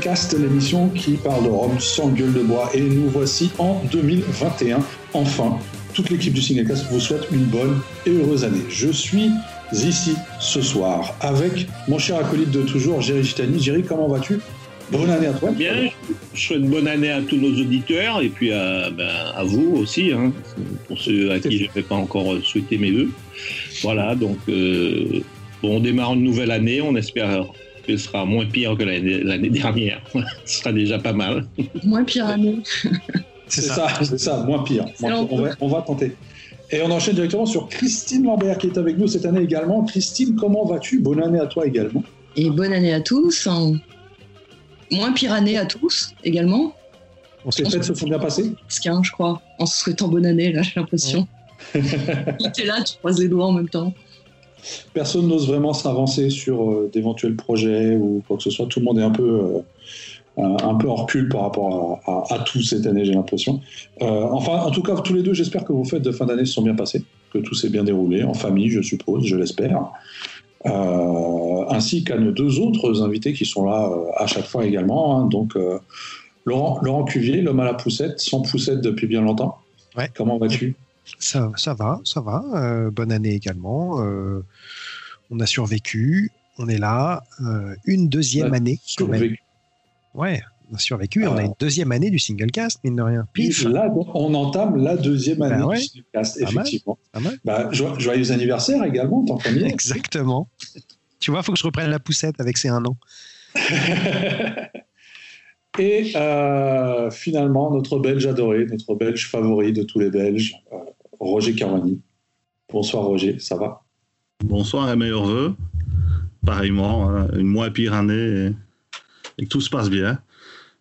Cast, l'émission qui parle de Rome sans gueule de bois. Et nous voici en 2021. Enfin, toute l'équipe du Cast vous souhaite une bonne et heureuse année. Je suis ici ce soir avec mon cher acolyte de toujours, Jerry Gitani. Jerry, comment vas-tu? Bonne année à toi. Bien, je souhaite bonne année à tous nos auditeurs et puis à, ben, vous aussi, hein, pour ceux à qui je n'ai pas encore souhaité mes voeux. Voilà, donc euh, bon, on démarre une nouvelle année, on espère que ce sera moins pire que l'année dernière. ce sera déjà pas mal. Moins pire année. c'est ça, c'est ça, moins pire. On va, on va tenter. Et on enchaîne directement sur Christine Lambert qui est avec nous cette année également. Christine, comment vas-tu? Bonne année à toi également. Et bonne année à tous moins pire année à tous également. Les fêtes se sont bien passées qu'un, je crois, en se souhaitant bonne année, là, j'ai l'impression. tu es là, tu croises les doigts en même temps. Personne n'ose vraiment s'avancer sur euh, d'éventuels projets ou quoi que ce soit. Tout le monde est un peu, euh, un peu en recul par rapport à, tout cette année, j'ai l'impression. Euh, enfin, en tout cas, tous les deux, j'espère que vos fêtes de fin d'année se sont bien passées, que tout s'est bien déroulé, en famille, je suppose, je l'espère. Euh, ainsi qu'à nos deux autres invités qui sont là à chaque fois également. Hein. donc, Laurent, Laurent Cuvier, l'homme à la poussette, sans poussette depuis bien longtemps. Ouais. Comment vas-tu? Ça, ça va, ça va. bonne année également. on a survécu, on est là. une deuxième année quand même. Ouais, on a survécu. on a une deuxième année du single cast, mine de rien. Pif. Là, on entame la deuxième année bah du single cast, effectivement. Bah, joyeux anniversaire également, tant qu'on Exactement. tu vois, il faut que je reprenne la poussette avec ces un an. Et euh, finalement, notre Belge adoré, notre Belge favori de tous les Belges, euh, Roger Carmani. Bonsoir Roger, ça va? Bonsoir et meilleurs voeux. Pareillement, hein, une moins pire année et que tout se passe bien.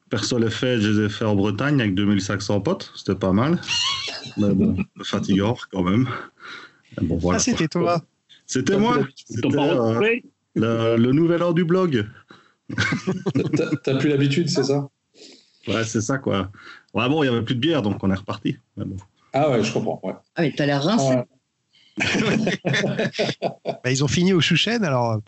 Perso, les fêtes, je les ai fait en Bretagne avec 2500 potes. C'était pas mal. Mais bon, fatigant quand même. Bon, voilà. Ah, c'était toi C'était moi. C'était euh, le, le, nouvel an du blog. T'as plus l'habitude, c'est ça? Ouais, c'est ça, quoi. Ouais, bon, il n'y avait plus de bière, donc on est reparti. Ah ouais, je comprends. Ouais. Ah, mais t'as l'air rincé. bah, ils ont fini au Chouchen, alors.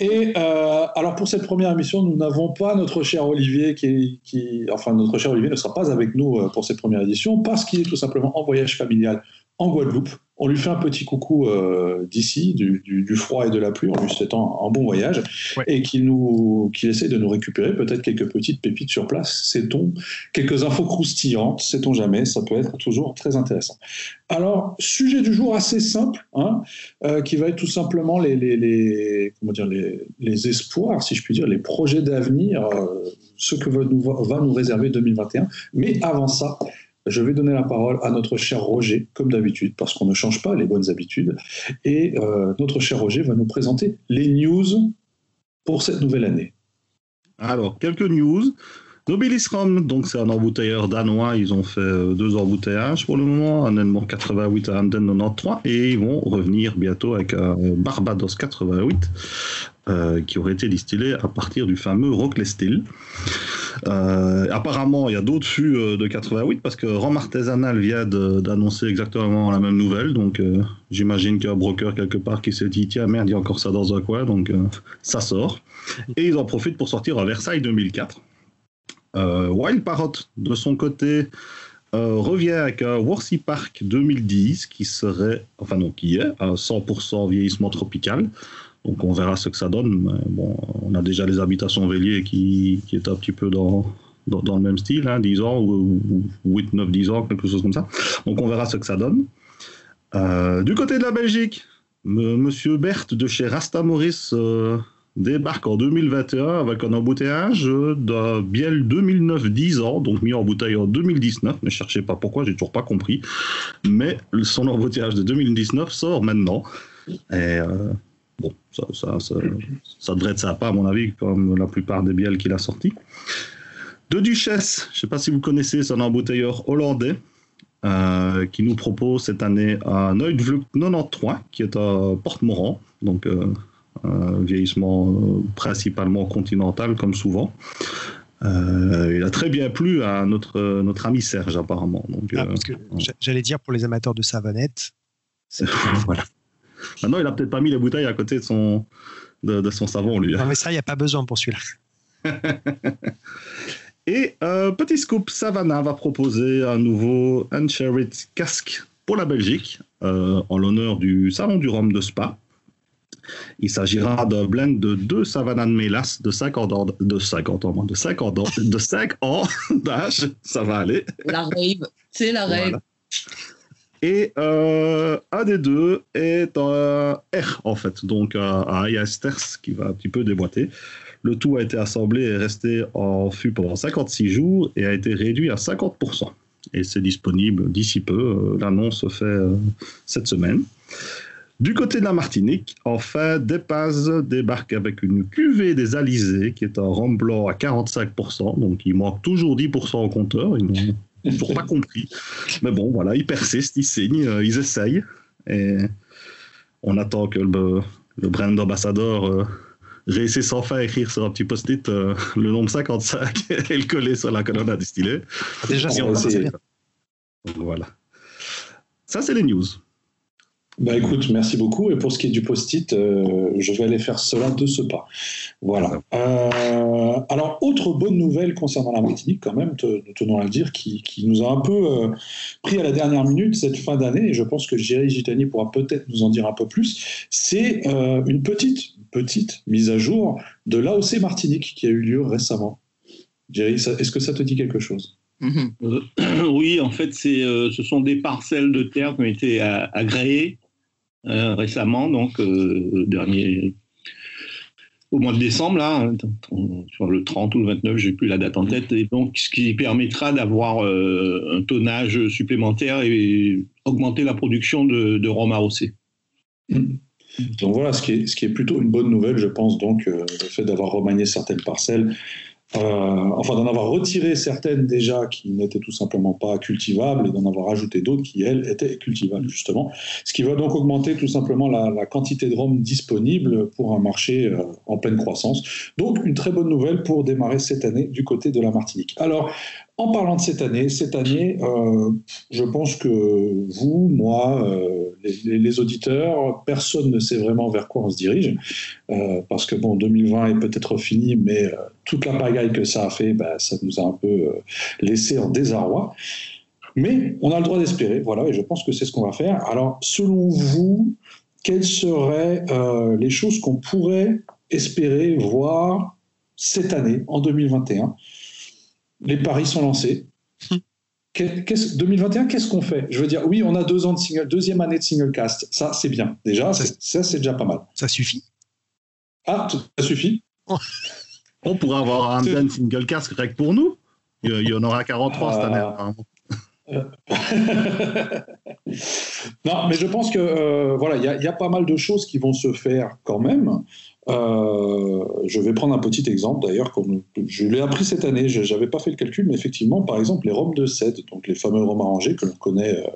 Et euh, alors pour cette première émission, nous n'avons pas notre cher Olivier qui, qui, enfin notre cher Olivier ne sera pas avec nous euh, pour cette première édition parce qu'il est tout simplement en voyage familial en Guadeloupe. On lui fait un petit coucou euh, d'ici, du, froid et de la pluie, en lui souhaitant un bon voyage, et qu'il nous, qu'il essaie de nous récupérer peut-être quelques petites pépites sur place, sait-on, quelques infos croustillantes, sait-on jamais, ça peut être toujours très intéressant. Alors, sujet du jour assez simple, hein, euh, qui va être tout simplement les, les, comment dire, les, espoirs, si je puis dire, les projets d'avenir, euh, ce que va nous, va nous réserver 2021. Mais avant ça, je vais donner la parole à notre cher Roger, comme d'habitude, parce qu'on ne change pas les bonnes habitudes. Et euh, notre cher Roger va nous présenter les news pour cette nouvelle année. Alors, quelques news. Nobilis Rom, donc c'est un embouteilleur danois, ils ont fait euh, deux embouteillages pour le moment, un Edmond 88 à Anden 93, et ils vont revenir bientôt avec un Barbados 88, euh, qui aurait été distillé à partir du fameux Rockley Still. Euh, apparemment, il y a d'autres fûts euh, de 88 parce que Rome Artisanal vient d'annoncer exactement la même nouvelle. Donc, euh, j'imagine qu'il y a un broker quelque part qui s'est dit tiens, merde, il y a encore ça dans un coin. Donc, ça sort. Et ils en profitent pour sortir à Versailles 2004. Wild Parrot, de son côté, revient avec Worthy Park 2010 qui serait, enfin non, qui est à 100% vieillissement tropical. Donc on verra ce que ça donne. bon, on a déjà les habitations Vélier qui, qui est un petit peu dans, dans, le même style, hein, 10 ans ou, 8, 9, 10 ans, quelque chose comme ça. Donc on verra ce que ça donne. Euh, du côté de la Belgique, Monsieur Berthe de chez Rasta Maurice euh, débarque en 2021 avec un embouteillage d'un Biel 2009 10 ans, donc mis en bouteille en 2019. Ne cherchez pas pourquoi, j'ai toujours pas compris. Mais son embouteillage de 2019 sort maintenant. Et euh, Bon, ça, ça, ça, ça, devrait être sympa, à mon avis, comme la plupart des bielles qu'il a sortis. De Duchesse, je sais pas si vous connaissez, c'est un embouteilleur hollandais euh, qui nous propose cette année un Neudvluk 93, qui est à Porte-Morand, donc euh, un vieillissement euh, principalement continental, comme souvent. il a très bien plu à notre, notre ami Serge, apparemment. Donc, ah, J'allais dire pour les amateurs de savonnette. voilà. Maintenant, il a peut-être pas mis les bouteilles à côté de son, de, son savon, lui. Non, mais ça, il n'y a pas besoin pour celui-là. Et euh, petit scoop, Savannah va proposer un nouveau Unshared casque pour la Belgique, euh, en l'honneur du Salon du Rhum de Spa. Il s'agira d'un blend de deux Savannah de mélasse de 50 ans, de 50 ans, de 50 ans, de 5 ans d'âge, ça va aller. La rave, c'est la rave. Et euh, un des deux est un R, en fait, donc un IS qui va un petit peu déboîter. Le tout a été assemblé et resté en fût pendant 56 jours et a été réduit à 50%. Et c'est disponible d'ici peu. Euh, l'annonce se fait euh, cette semaine. Du côté de la Martinique, enfin, Depaz débarque avec une cuvée des Alizés, qui est un rhum blanc à 45%, donc il manque toujours 10% au compteur, ils n'ont toujours pas compris. Mais bon, voilà, ils persistent, ils signent, euh, ils essayent, et on attend que le, le brand ambassadeur j'ai essayé sans fin écrire sur un petit post-it euh, le nombre 55 et le coller sur la colonne à distiller. Déjà, c'est bien. voilà. Ça, c'est les news. Bah écoute, merci beaucoup. Et pour ce qui est du post-it, euh, je vais aller faire cela de ce pas. Voilà. Euh, alors, autre bonne nouvelle concernant la Martinique, quand même, tenons à le dire, qui, qui nous a un peu pris à la dernière minute cette fin d'année, et je pense que Jerry Gitani pourra peut-être nous en dire un peu plus, c'est une petite petite mise à jour de l'AOC Martinique qui a eu lieu récemment. Jerry, est-ce que ça te dit quelque chose? Mhm. euh, Oui, en fait, euh, ce sont des parcelles de terre qui ont été agréées euh, récemment, donc dernier, au mois de décembre, là, sur le 30 ou le 29, j'ai plus la date en tête, et donc ce qui permettra d'avoir un tonnage supplémentaire et augmenter la production de, de rhum AOC. Mm. Donc voilà, ce qui, est, ce qui est plutôt une bonne nouvelle, je pense, donc, euh, le fait d'avoir remanié certaines parcelles, euh, enfin d'en avoir retiré certaines déjà qui n'étaient tout simplement pas cultivables et d'en avoir ajouté d'autres qui, elles, étaient cultivables, justement. Ce qui va donc augmenter tout simplement la, quantité de rhum disponible pour un marché euh, en pleine croissance. Donc une très bonne nouvelle pour démarrer cette année du côté de la Martinique. Alors, en parlant de cette année, cette année, euh, je pense que vous, moi, euh, les, auditeurs, personne ne sait vraiment vers quoi on se dirige, euh, parce que bon, 2020 est peut-être fini, mais toute la pagaille que ça a fait, bah, ça nous a un peu laissé en désarroi. Mais on a le droit d'espérer, voilà, et je pense que c'est ce qu'on va faire. Alors, selon vous, quelles seraient les choses qu'on pourrait espérer voir cette année, en 2021 les paris sont lancés. 2021, qu'est-ce qu'on fait? Je veux dire, oui, on a deux ans de single, deuxième année de single cast. Ça, c'est bien. Déjà, ça, c'est déjà pas mal. Ça suffit? Ah, ça suffit. on pourrait avoir un Dan single cast correct pour nous. Il y en aura 43 cette année. Ah. non, mais je pense que euh, voilà, il y, y, a pas mal de choses qui vont se faire quand même. Euh, je vais prendre un petit exemple d'ailleurs, comme je l'ai appris cette année, je n'avais pas fait le calcul, mais effectivement, par exemple, les rhums de cèdre, donc les fameux rhums arrangés que l'on connaît euh,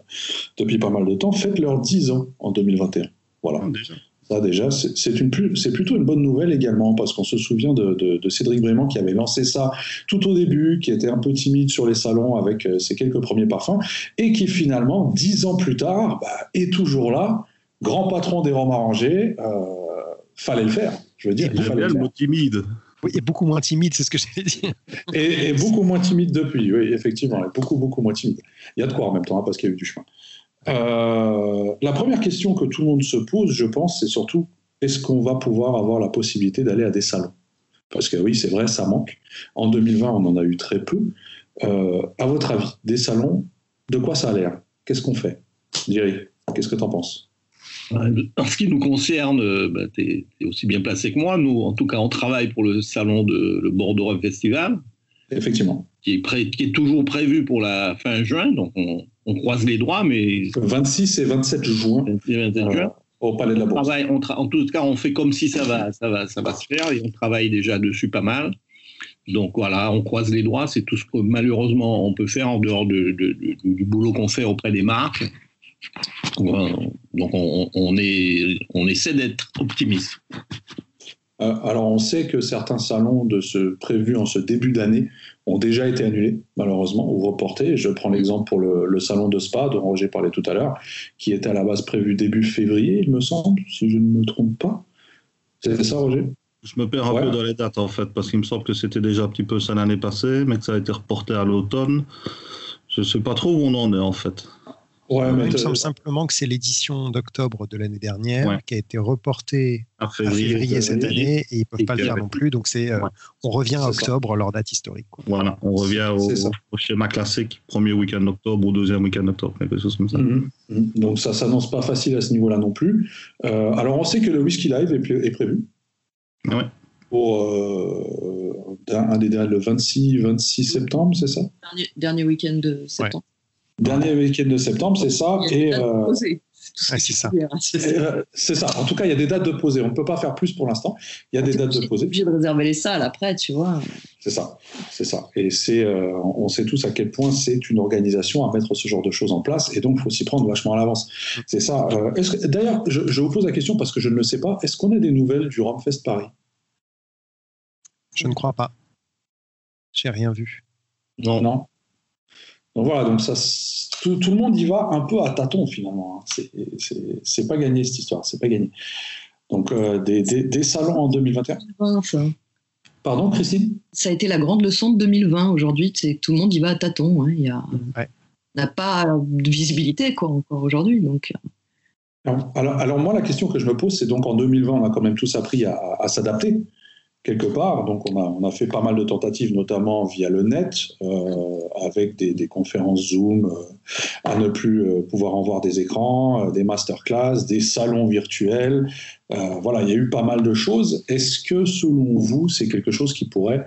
depuis pas mal de temps, fêtent leurs 10 ans en 2021. Voilà. Ah, déjà. Ça, déjà, c'est plutôt une bonne nouvelle également, parce qu'on se souvient de, Cédric Brément qui avait lancé ça tout au début, qui était un peu timide sur les salons avec euh, ses quelques premiers parfums, et qui finalement, dix ans plus tard, bah, est toujours là, grand patron des rhums arrangés. Euh, fallait le faire. Je veux dire, il fallait le, mot timide. Oui, et beaucoup moins timide, c'est ce que j'allais dire. Et, beaucoup moins timide depuis, oui, effectivement, beaucoup, beaucoup moins timide. Il y a de quoi en même temps, hein, parce qu'il y a eu du chemin. Euh, la première question que tout le monde se pose, je pense, c'est surtout est-ce qu'on va pouvoir avoir la possibilité d'aller à des salons? Parce que oui, c'est vrai, ça manque. En 2020, on en a eu très peu. Euh, à votre avis, des salons, de quoi ça a l'air? Qu'est-ce qu'on fait? Jerry, qu'est-ce que tu en penses? En ce qui nous concerne, euh, bah, tu es, aussi bien placé que moi. Nous, en tout cas, on travaille pour le salon de le Bordeaux Festival. Effectivement. Qui est, qui est, toujours prévu pour la fin juin, donc on, croise les droits, mais... 26 et 27 juin. 26 et 27 juin. Au Palais de la Bourse. en tout cas, on fait comme si ça va, ça, va, ça va se faire et on travaille déjà dessus pas mal. Donc voilà, on croise les droits, c'est tout ce que malheureusement on peut faire en dehors du boulot qu'on fait auprès des marques. Donc on, est, on essaie d'être optimiste. Euh, alors on sait que certains salons de ce, prévus en ce début d'année ont déjà été annulés, malheureusement, ou reportés. Je prends l'exemple pour le, salon de Spa dont Roger parlait tout à l'heure, qui était à la base prévu début février, il me semble, si je ne me trompe pas. C'est ça, Roger? Je me perds un peu dans les dates, en fait, parce qu'il me semble que c'était déjà un petit peu ça l'année passée, mais que ça a été reporté à l'automne. Je ne sais pas trop où on en est, en fait. Ouais, mais il me semble simplement que c'est l'édition d'octobre de l'année dernière qui a été reportée à février, cette année et ils ne peuvent pas le faire non plus. Donc c'est, euh, on revient à octobre, leur date historique. Voilà, on revient au, schéma classique, premier week-end d'octobre ou deuxième week-end d'octobre, quelque chose comme ça. Mhm. Donc ça s'annonce pas facile à ce niveau-là non plus. Euh, alors on sait que le Whisky Live est, prévu. Ouais. Pour euh, un des le 26, 26 septembre, c'est ça? Dernier, dernier week-end de septembre. Dernier week-end de septembre, c'est ça. Et, euh, c'est ça. Euh, c'est ça. En tout cas, il y a des dates de poser. On ne peut pas faire plus pour l'instant. Il y a des dates de poser. obligé de réserver les salles après, tu vois. C'est ça. C'est ça. Et c'est, euh, on sait tous à quel point c'est une organisation à mettre ce genre de choses en place. Et donc, il faut s'y prendre vachement à l'avance. C'est ça. d'ailleurs, je, je, vous pose la question parce que je ne le sais pas. Est-ce qu'on a des nouvelles du Romfest Paris? Je ne crois pas. J'ai rien vu. Non. Non? Donc voilà, donc ça, tout, le monde y va un peu à tâtons finalement. Hein. C'est pas gagné cette histoire, c'est pas gagné. Donc euh, des, des, salons en 2021. Pardon, Christine? Ça a été la grande leçon de 2020 aujourd'hui, c'est que tout le monde y va à tâtons. Hein. Il y a, n'a pas de visibilité quoi encore aujourd'hui, donc. Euh. Alors, alors, moi, la question que je me pose, c'est donc en 2020, on a quand même tous appris à, à s'adapter quelque part. Donc on a, on a, fait pas mal de tentatives, notamment via le net, euh, avec des, conférences Zoom, euh, à ne plus euh, pouvoir en voir des écrans, des masterclass, des salons virtuels. voilà, il y a eu pas mal de choses. Est-ce que selon vous, c'est quelque chose qui pourrait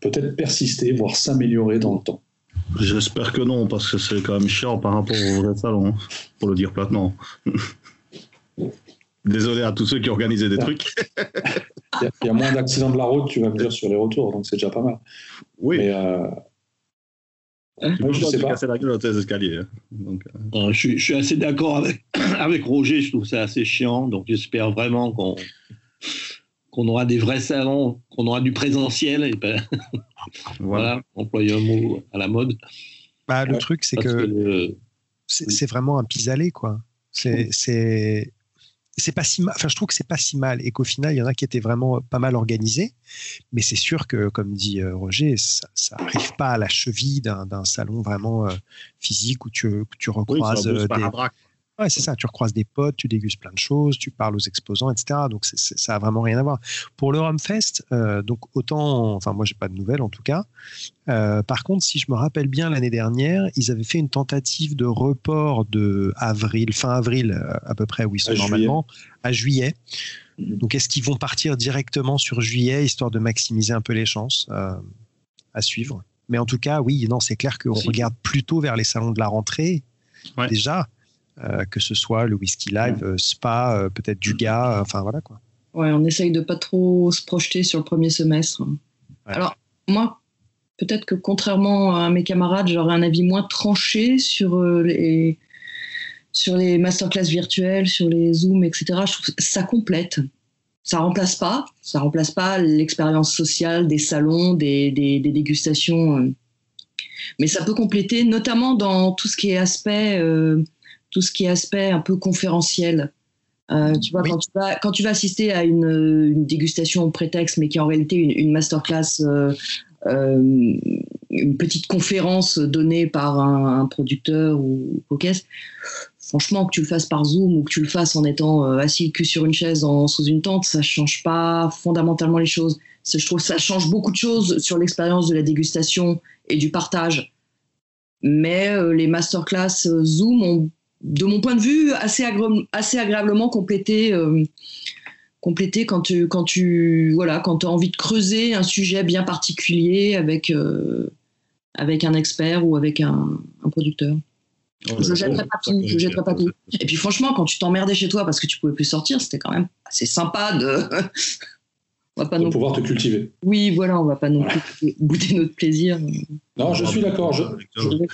peut-être persister, voire s'améliorer dans le temps? J'espère que non, parce que c'est quand même chiant par rapport au vrai salon, hein, pour le dire platement. Désolé à tous ceux qui organisaient des trucs. Il y, a moins d'accidents de la route, tu vas me dire, sur les retours, donc c'est déjà pas mal. Oui. Mais, euh... je sais pas. la gueule escaliers. Hein. Donc, euh. Euh, je, suis, assez d'accord avec, avec Roger, je trouve ça assez chiant, donc j'espère vraiment qu'on qu'on aura des vrais salons, qu'on aura du présentiel, et ben, voilà, employer un mot à la mode. Bah, le truc, c'est que, c'est vraiment un pis-aller, quoi. C'est c'est pas si mal. Enfin, je trouve que c'est pas si mal et qu'au final, il y en a qui étaient vraiment pas mal organisés. Mais c'est sûr que, comme dit euh, Roger, ça, ça arrive pas à la cheville d'un salon vraiment euh, physique où tu, tu recroises des, Ouais, c'est ça. Tu recroises des potes, tu dégustes plein de choses, tu parles aux exposants, etc. Donc ça a vraiment rien à voir. Pour le Rumfest, euh, donc autant, enfin moi j'ai pas de nouvelles en tout cas. Euh, par contre, si je me rappelle bien l'année dernière, ils avaient fait une tentative de report de avril, fin avril euh, à peu près où ils sont normalement, à juillet. Mhm. Donc est-ce qu'ils vont partir directement sur juillet histoire de maximiser un peu les chances à suivre? Mais en tout cas, oui, non, c'est clair qu'on regarde plutôt vers les salons de la rentrée déjà euh, que ce soit le Whisky Live, euh, Spa, euh, peut-être du gars, enfin voilà quoi. Ouais, on essaye de pas trop se projeter sur le premier semestre. Alors, moi, peut-être que contrairement à mes camarades, j'aurais un avis moins tranché sur les, sur les masterclass virtuelles, sur les Zooms, etc. Je trouve que ça complète. Ça remplace pas, ça remplace pas l'expérience sociale des salons, des, des, dégustations, mais ça peut compléter, notamment dans tout ce qui est aspect tout ce qui est aspect un peu conférentiel. Euh, tu vois, quand, tu vas, quand tu vas assister à une, dégustation au prétexte, mais qui est en réalité une, masterclass, euh, euh, une petite conférence donnée par un, producteur ou, caisse, franchement, que tu le fasses par Zoom ou que tu le fasses en étant assis que sur une chaise en, sous une tente, ça change pas fondamentalement les choses. Je trouve que ça change beaucoup de choses sur l'expérience de la dégustation et du partage. Mais les masterclass Zoom ont de mon point de vue, assez, assez agréablement complété, euh, complété quand tu, quand tu voilà, quand as envie de creuser un sujet bien particulier avec, euh, avec un expert ou avec un, producteur. je jetterai pas tout, je jetterai pas tout. Et puis franchement, quand tu t'emmerdais chez toi parce que tu pouvais plus sortir, c'était quand même assez sympa de. on va pas de pouvoir te cultiver. Oui, voilà, on va pas non plus goûter notre plaisir. Non, je suis d'accord. Je...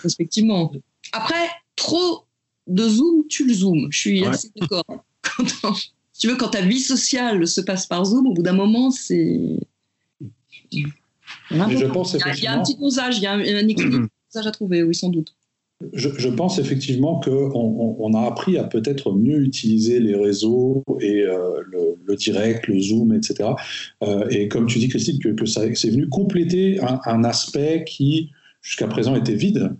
Respectivement. Après, trop de Zoom, tu le zoomes. Je suis assez d'accord. tu veux, quand ta vie sociale se passe par Zoom, au bout d'un moment, c'est. je pense il, y a, un petit dosage, il y a un, équilibre à trouver, oui, sans doute. je, pense effectivement qu'on on, a appris à peut-être mieux utiliser les réseaux et euh, le, direct, le zoom, etc. Euh, et comme tu dis, Christine, que, que ça c'est venu compléter un, aspect qui jusqu'à présent était vide,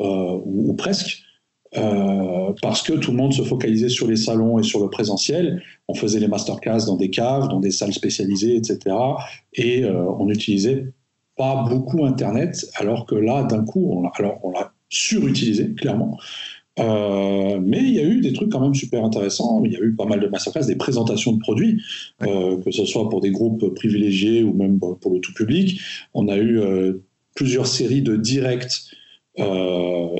euh, ou, presque. Parce que tout le monde se focalisait sur les salons et sur le présentiel. On faisait les masterclass dans des caves, dans des salles spécialisées, etc. Et on n'utilisait pas beaucoup Internet, alors que là, d'un coup, on, alors on l'a surutilisé, clairement. Euh, mais il y a eu des trucs quand même super intéressants. Il y a eu pas mal de masterclass, des présentations de produits, euh, que ce soit pour des groupes privilégiés ou même pour le tout public. On a eu euh, plusieurs séries de directs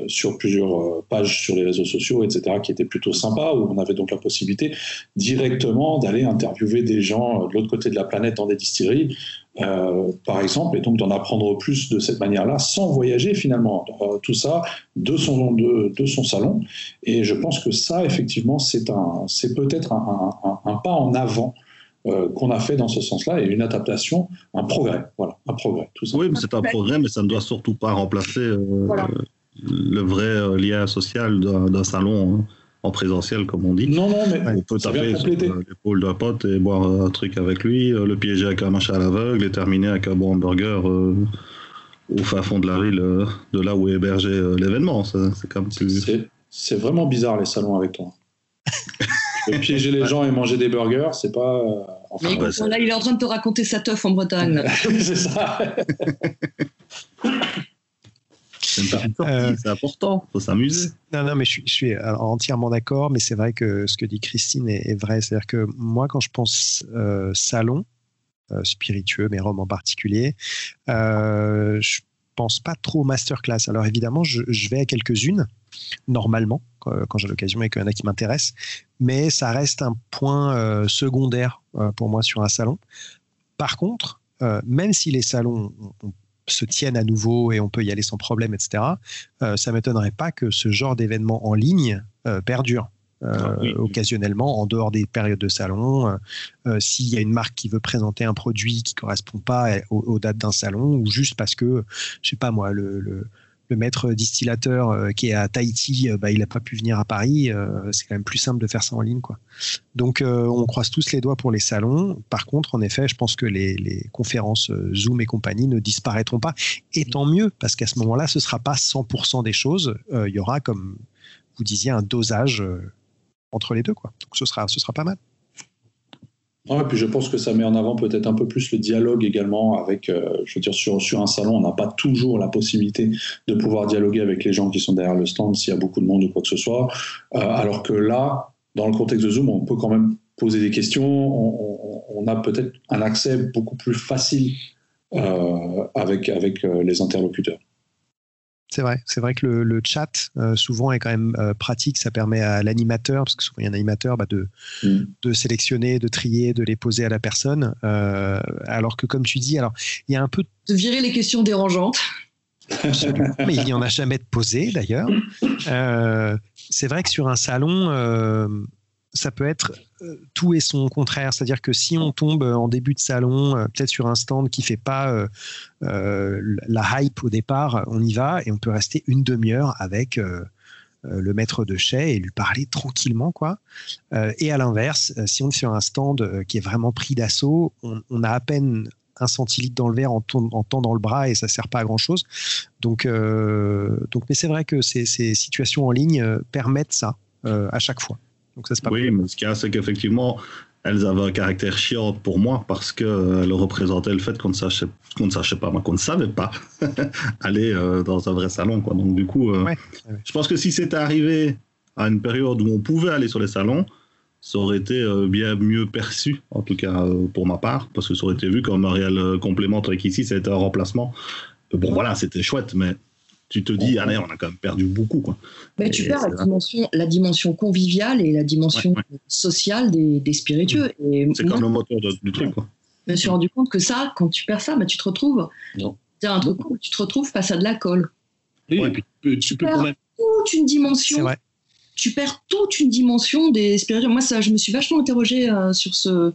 sur plusieurs pages sur les réseaux sociaux, etc., qui étaient plutôt sympas, où on avait donc la possibilité directement d'aller interviewer des gens de l'autre côté de la planète dans des distilleries, euh, par exemple, et donc d'en apprendre plus de cette manière-là, sans voyager finalement. Euh, tout ça de son, de, de, son salon. Et je pense que ça, effectivement, c'est peut-être un, pas en avant euh, qu'on a fait dans ce sens-là et une adaptation, un progrès. Voilà, un progrès. Tout. Oui, mais c'est un progrès, mais ça ne doit surtout pas remplacer le vrai lien social d'un salon. Hein en présentiel, comme on dit. Non, non, mais on peut taper sur l'épaule d'un pote et boire un truc avec lui, euh, le piéger avec un machin à l'aveugle et terminer avec un bon hamburger euh, au fin fond de la ville, euh, de là où est hébergé l'événement. C'est comme C'est vraiment bizarre les salons avec toi. piéger les gens et manger des burgers, c'est pas. Enfin, mais là, il est en train de te raconter sa teuf en Bretagne. c'est ça. Euh, c'est important, faut s'amuser. Non, non, mais je, suis entièrement d'accord, mais c'est vrai que ce que dit Christine est, vrai. C'est-à-dire que moi, quand je pense euh, salon, euh, spiritueux, mais Rome en particulier, je pense pas trop masterclass. Alors évidemment, je, vais à quelques-unes, normalement, quand, j'ai l'occasion et qu'il y en a qui m'intéressent, mais ça reste un point secondaire pour moi sur un salon. Par contre, même si les salons se tiennent à nouveau et on peut y aller sans problème, etc., euh, ça ne m'étonnerait pas que ce genre d'événement en ligne euh, perdure. Euh, ah occasionnellement en dehors des périodes de salon. S'il y a une marque qui veut présenter un produit qui correspond pas aux, dates d'un salon ou juste parce que, je sais pas moi, le le maître distillateur euh, qui est à Tahiti, euh, bah, il n'a pas pu venir à Paris. Euh, c'est quand même plus simple de faire ça en ligne. Quoi. Donc, on croise tous les doigts pour les salons. Par contre, en effet, je pense que les, conférences Zoom et compagnie ne disparaîtront pas. Et tant mieux, parce qu'à ce moment-là, ce ne sera pas 100% des choses. Il y aura, comme vous disiez, un dosage entre les deux. Quoi. Ce sera, pas mal. Puis je pense que ça met en avant peut-être un peu plus le dialogue également avec, euh, je veux dire, sur, un salon, on n'a pas toujours la possibilité de pouvoir dialoguer avec les gens qui sont derrière le stand s'il y a beaucoup de monde ou quoi que ce soit. Euh, alors que là, dans le contexte de Zoom, on peut quand même poser des questions, on, a peut-être un accès beaucoup plus facile euh, avec les interlocuteurs. C'est vrai, c'est vrai que le, chat euh, souvent est quand même euh, pratique. Ça permet à l'animateur, parce que souvent il y a un animateur, bah, de, mm. de sélectionner, de trier, de les poser à la personne. Euh, alors que comme tu dis, alors il y a un peu de virer les questions dérangeantes. mais il n'y en a jamais de posées d'ailleurs. c'est vrai que sur un salon, ça peut être euh, tout et son contraire. C'est-à-dire que si on tombe en début de salon, euh, peut-être sur un stand qui fait pas euh, la hype au départ, on y va et on peut rester une demi-heure avec le maître de chais et lui parler tranquillement. quoi. et à l'inverse, si on est sur un stand qui est vraiment pris d'assaut, on, a à peine un centilitre dans le verre en, temps dans le bras et ça sert pas à grand chose. Donc, donc mais c'est vrai que ces, situations en ligne permettent ça à chaque fois oui, mais ce qu'il y a, c'est qu'effectivement, elles avaient un caractère chiant pour moi parce qu'elles représentaient le fait qu'on ne sachait, qu'on ne sachait pas, qu'on ne savait pas aller euh, dans un vrai salon. Quoi. Donc, du coup, euh, je pense que si c'était arrivé à une période où on pouvait aller sur les salons, ça aurait été euh, bien mieux perçu, en tout cas pour ma part, parce que ça aurait été vu comme un réel complément, avec ici, c'était un remplacement. Bon, voilà, c'était chouette, mais tu te dis, allez, on a quand même perdu beaucoup. Quoi. Mais tu perds la dimension, la dimension conviviale et la dimension sociale des, des spiritueux. C'est comme le moteur du truc. Quoi. Je me suis rendu compte que ça, quand tu perds ça, bah, tu te retrouves. Un truc où tu te retrouves face à de l'alcool. Oui, et puis tu, peux, quand même. Toute une dimension. Tu perds toute une dimension des spiritueux. Moi, ça, je me suis vachement interrogée euh, sur ce,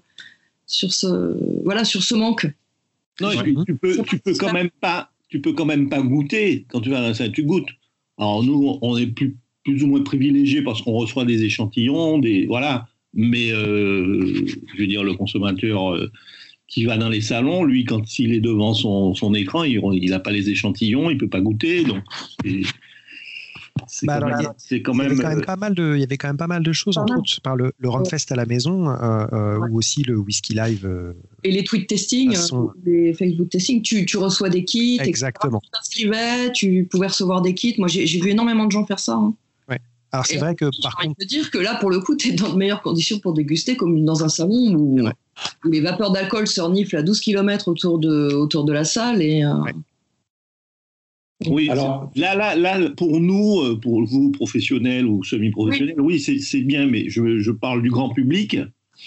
sur ce, voilà, sur ce manque. Non, et puis tu peux, tu peux quand même pas tu peux quand même pas goûter quand tu vas à un tu goûtes. Alors nous, on est plus, ou moins privilégiés parce qu'on reçoit des échantillons, des voilà. Mais euh, je veux dire, le consommateur euh, qui va dans les salons, lui, quand il est devant son, écran, il n'a pas les échantillons, il peut pas goûter, donc c'est bah quand, même, il, y avait quand même pas mal de, il y avait quand même pas mal de choses, entre autres par le, le Runfest à la maison, euh, euh, ou aussi le Whisky Live. Euh, et les tweet testing, les Facebook testing, tu, tu reçois des kits. Exactement. Tu t'inscrivais, tu pouvais recevoir des kits. Moi, j'ai vu énormément de gens faire ça. Hein. Ouais. Alors c'est vrai que par contre. Je dire que là, pour le coup, tu es dans de meilleures conditions pour déguster, comme dans un salon où, les vapeurs d'alcool se reniflent à 12 km autour de, autour de la salle. Et, oui, alors là, là, là, pour nous, euh, pour vous, professionnels ou semi-professionnels, oui, c'est bien, mais je, je, parle du grand public.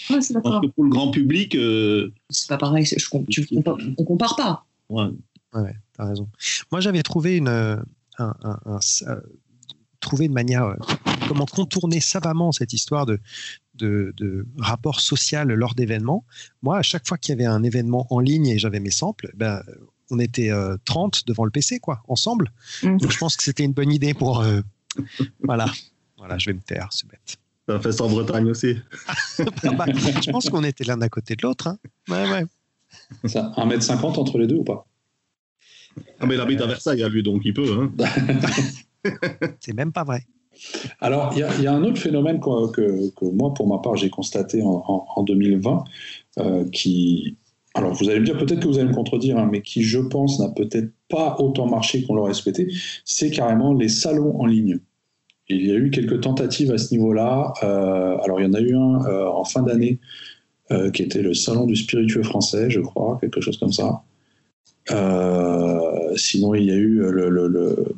Ouais, c'est Parce que pour le grand public. Euh... C'est pas pareil, je, tu, on compare pas. Ouais, ouais t'as raison. Moi, j'avais trouvé une, un, un, un, euh, trouvé une manière, euh, comment contourner savamment cette histoire de, de, de rapport social lors d'événements. Moi, à chaque fois qu'il y avait un événement en ligne et j'avais mes samples, ben, on était 30 euh, devant le PC, quoi, ensemble. Mm. Donc je pense que c'était une bonne idée pour. Euh, voilà. Voilà, je vais me taire, c'est bête. Ça fait ça en Bretagne aussi. Ah bah, je pense qu'on était l'un à côté de l'autre. Hein. Ouais, ouais. Ça, 1m50 entre les deux ou pas? Ah, mais il habite à Versailles, lui, donc il peut. Hein. c'est même pas vrai. Alors, il y, a un autre phénomène que, que, moi, pour ma part, j'ai constaté en, 2020, euh, qui, alors vous allez me dire, peut-être que vous allez me contredire, hein, mais qui, je pense, n'a peut-être pas autant marché qu'on l'aurait souhaité, c'est carrément les salons en ligne. Il y a eu quelques tentatives à ce niveau-là. Euh, alors, il y en a eu un euh, en fin d'année euh, qui était le salon du spiritueux français, je crois, quelque chose comme ça. sinon, il y a eu le, le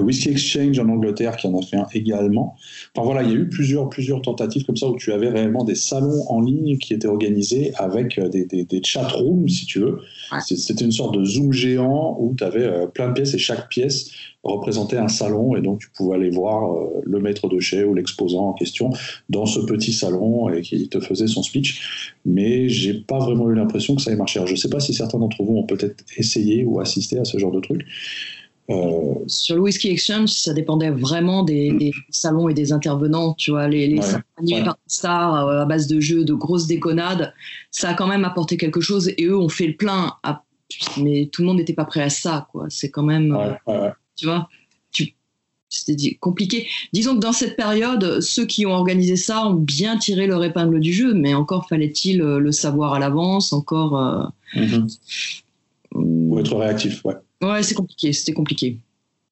Whisky Exchange en Angleterre qui en a fait un également. Enfin voilà, il y a eu plusieurs, plusieurs tentatives comme ça où tu avais réellement des salons en ligne qui étaient organisés avec euh, des, des, chat rooms, si tu veux. C'était une sorte de Zoom géant où tu avais euh, plein de pièces et chaque pièce représentait un salon et donc tu pouvais aller voir euh, le maître de chez ou l'exposant en question dans ce petit salon et qui te faisait son speech. Mais j'ai pas vraiment eu l'impression que ça ait marché. je sais pas si certains d'entre vous ont peut-être essayé ou assisté à ce genre de truc. Euh, Sur le Whisky Exchange, ça dépendait vraiment des, salons et des intervenants. Tu vois, les, les salons animés par stars euh, à base de jeux, de grosses déconnades, ça a quand même apporté quelque chose. Et eux ont fait le plein. mais tout le monde n'était pas prêt à ça. quoi. C'est quand même. Euh, tu vois c'était compliqué. Disons que dans cette période, ceux qui ont organisé ça ont bien tiré leur épingle du jeu, mais encore fallait-il le savoir à l'avance, encore. Mm-hmm. Pour être réactif, ouais. Ouais, c'est compliqué, c'était compliqué.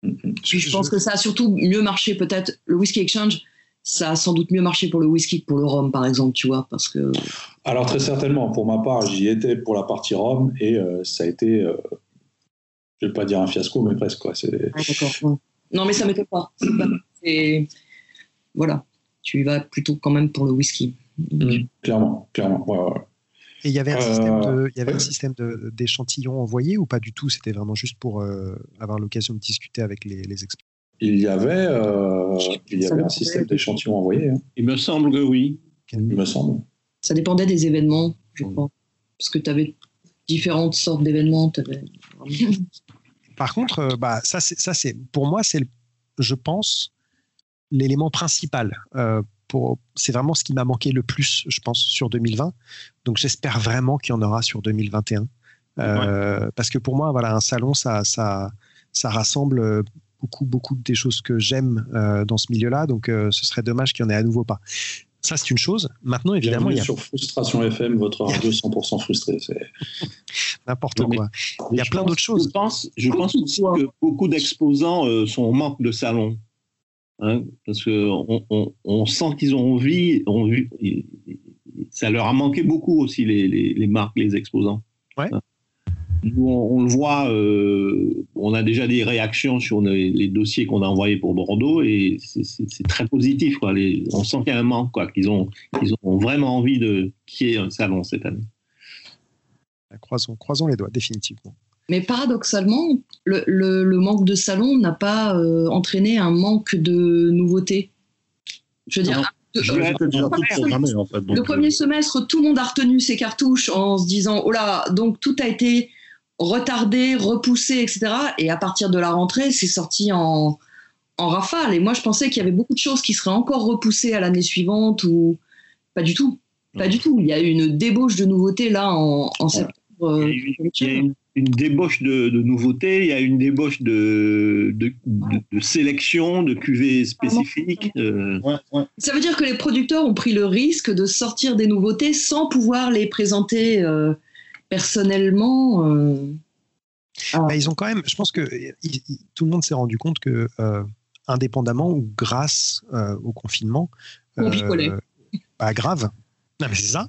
Mm-hmm. je pense que ça a surtout mieux marché peut-être. Le Whisky Exchange, ça a sans doute mieux marché pour le whisky que pour le rhum, par exemple, tu vois, parce que... Alors très certainement, pour ma part, j'y étais pour la partie rhum et euh, ça a été, euh, je vais pas dire un fiasco, mais presque. Quoi. Ah, d'accord. Non, mais ça m'étonne pas. Voilà, tu vas plutôt quand même pour le whisky. Mm, clairement, clairement. Ouais, et il y avait un système de, il y avait un système d'échantillons envoyés ou pas du tout? C'était vraiment juste pour euh, avoir l'occasion de discuter avec les, les experts? Il y avait, euh, il y avait un système d'échantillons envoyés. Hein. Il me semble que oui. Il me semble. Ça dépendait des événements, je crois. Parce que tu avais différentes sortes d'événements. Par contre, euh, bah, ça, c'est, pour moi, c'est, je pense, l'élément principal c'est vraiment ce qui m'a manqué le plus, je pense, sur 2020. Donc j'espère vraiment qu'il y en aura sur 2021. Euh, parce que pour moi, voilà, un salon, ça, ça, ça rassemble beaucoup, beaucoup des choses que j'aime euh, dans ce milieu-là. Donc euh, ce serait dommage qu'il n'y en ait à nouveau pas. Ça, c'est une chose. Maintenant, évidemment, il y a. Sur Frustration FM, votre radio 100% frustré. C'est n'importe quoi. il y a plein d'autres choses. Je pense, je pense aussi que beaucoup d'exposants sont en manque de salons. Hein, parce qu'on on, on sent qu'ils ont envie, ont ça leur a manqué beaucoup aussi, les, les, marques, les exposants. Ouais. Hein. on, le voit, euh, on a déjà des réactions sur les, dossiers qu'on a envoyés pour Bordeaux et c'est très positif. Quoi. Les, on sent qu'il y a un manque, qu'ils ont, vraiment envie de qu'il y ait un salon cette année. Croisons, croisons les doigts, définitivement. Mais paradoxalement, le, manque de salons n'a pas euh, entraîné un manque de nouveautés. Je veux dire, le premier semestre, tout le monde a retenu ses cartouches en se disant oh là, donc tout a été retardé, repoussé, etc. Et à partir de la rentrée, c'est sorti en, en rafale. Et moi, je pensais qu'il y avait beaucoup de choses qui seraient encore repoussées à l'année suivante ou pas du tout. Pas du tout. Il y a eu une débauche de nouveautés là en, septembre. Il y a, une, débauche de, nouveautés, il y a une débauche de, de, sélection, de cuvées spécifiques. Euh. Ça veut dire que les producteurs ont pris le risque de sortir des nouveautés sans pouvoir les présenter euh, personnellement. Euh. Bah, ils ont quand même, je pense que tout le monde s'est rendu compte que, indépendamment ou grâce au confinement, pas grave, non, mais c'est ça.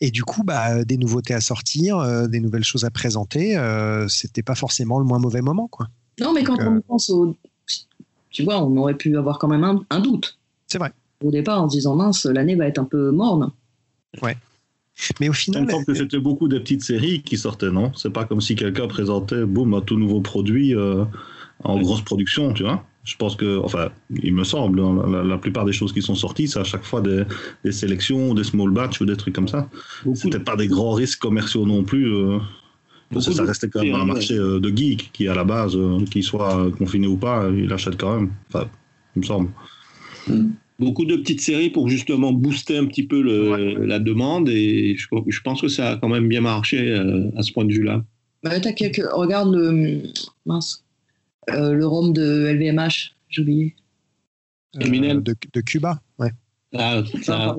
Et du coup, bah, des nouveautés à sortir, euh, des nouvelles choses à présenter, euh, c'était pas forcément le moins mauvais moment, quoi. Non, mais quand on euh, pense au, tu vois, on aurait pu avoir quand même un, doute. C'est vrai. Au départ, en se disant mince, l'année va être un peu morne. Ouais. Mais au final. Je que c'était beaucoup de petites séries qui sortaient, non? C'est pas comme si quelqu'un présentait, boum, un tout nouveau produit en grosse production, tu vois? Je pense que, enfin, il me semble, hein, la, plupart des choses qui sont sorties, c'est à chaque fois des, sélections, des small batch ou des trucs comme ça. C'était pas des grands risques commerciaux non plus. Euh, parce que ça restait quand même un marché euh, de geek qui, à la base, euh, qu'il soit confiné ou pas, il achète quand même. Enfin, il me semble. Hmm. Beaucoup de petites séries pour justement booster un petit peu le, la demande et je, je, pense que ça a quand même bien marché à ce point de vue-là. Bah, quelques... Regarde le. Mince le rhum de LVMH, j'ai oublié. Euh, de, de, Cuba, ouais. Ah, ça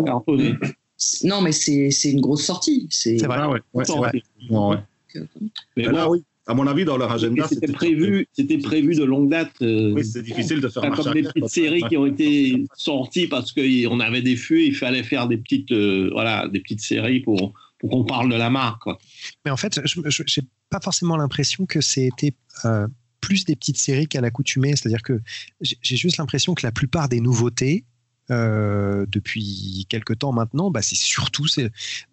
Non, mais c'est une grosse sortie. C'est vrai, ouais. ouais, vrai. ouais. Mais là, oui. À mon avis, dans leur agenda, c'était prévu, c'était prévu de longue date. Euh, oui, c'est difficile de faire comme des petites séries qui ont été sorties parce qu'on avait des fûts, il fallait faire des petites, voilà, des petites séries pour, pour qu'on parle de la marque. Quoi. Mais en fait, je n'ai pas forcément l'impression que c'était plus des petites séries qu'à l'accoutumée. C'est-à-dire que j'ai juste l'impression que la plupart des nouveautés, euh, depuis quelques temps maintenant, bah, c'est surtout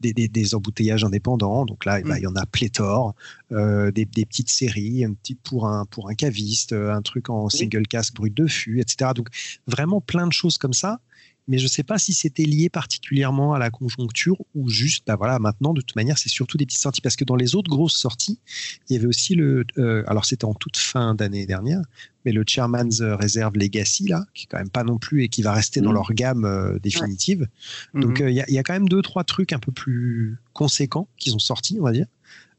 des, des, embouteillages indépendants. Donc là, bah, mm. il y en a pléthore, euh, des, petites séries, un petit pour un pour un caviste, un truc en single casque brut de fût, etc. Donc vraiment plein de choses comme ça mais je ne sais pas si c'était lié particulièrement à la conjoncture ou juste, bah voilà, maintenant, de toute manière, c'est surtout des petites sorties. Parce que dans les autres grosses sorties, il y avait aussi le. Euh, alors, c'était en toute fin d'année dernière, mais le Chairman's Reserve Legacy, là, qui est quand même pas non plus et qui va rester dans mmh. leur gamme euh, définitive. Donc, mmh. euh, il y, a quand même deux, trois trucs un peu plus conséquents qui sont sortis, on va dire,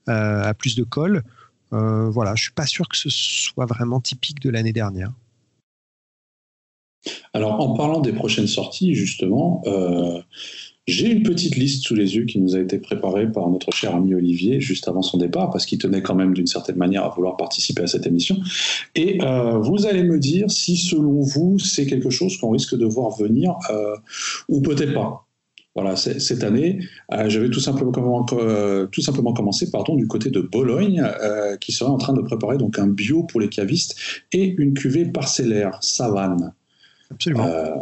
à plus de colle. voilà, je suis pas sûr que ce soit vraiment typique de l'année dernière. Alors, en parlant des prochaines sorties, justement, euh, j'ai une petite liste sous les yeux qui nous a été préparée par notre cher ami Olivier juste avant son départ, parce qu'il tenait quand même d'une certaine manière à vouloir participer à cette émission. Et euh, vous allez me dire si, selon vous, c'est quelque chose qu'on risque de voir venir euh, ou peut-être pas. Voilà, cette année, je vais tout simplement, tout simplement commencer pardon, du côté de Bologne, qui serait en train de préparer donc un bio pour les cavistes et une cuvée parcellaire, Savane. Absolument. Euh,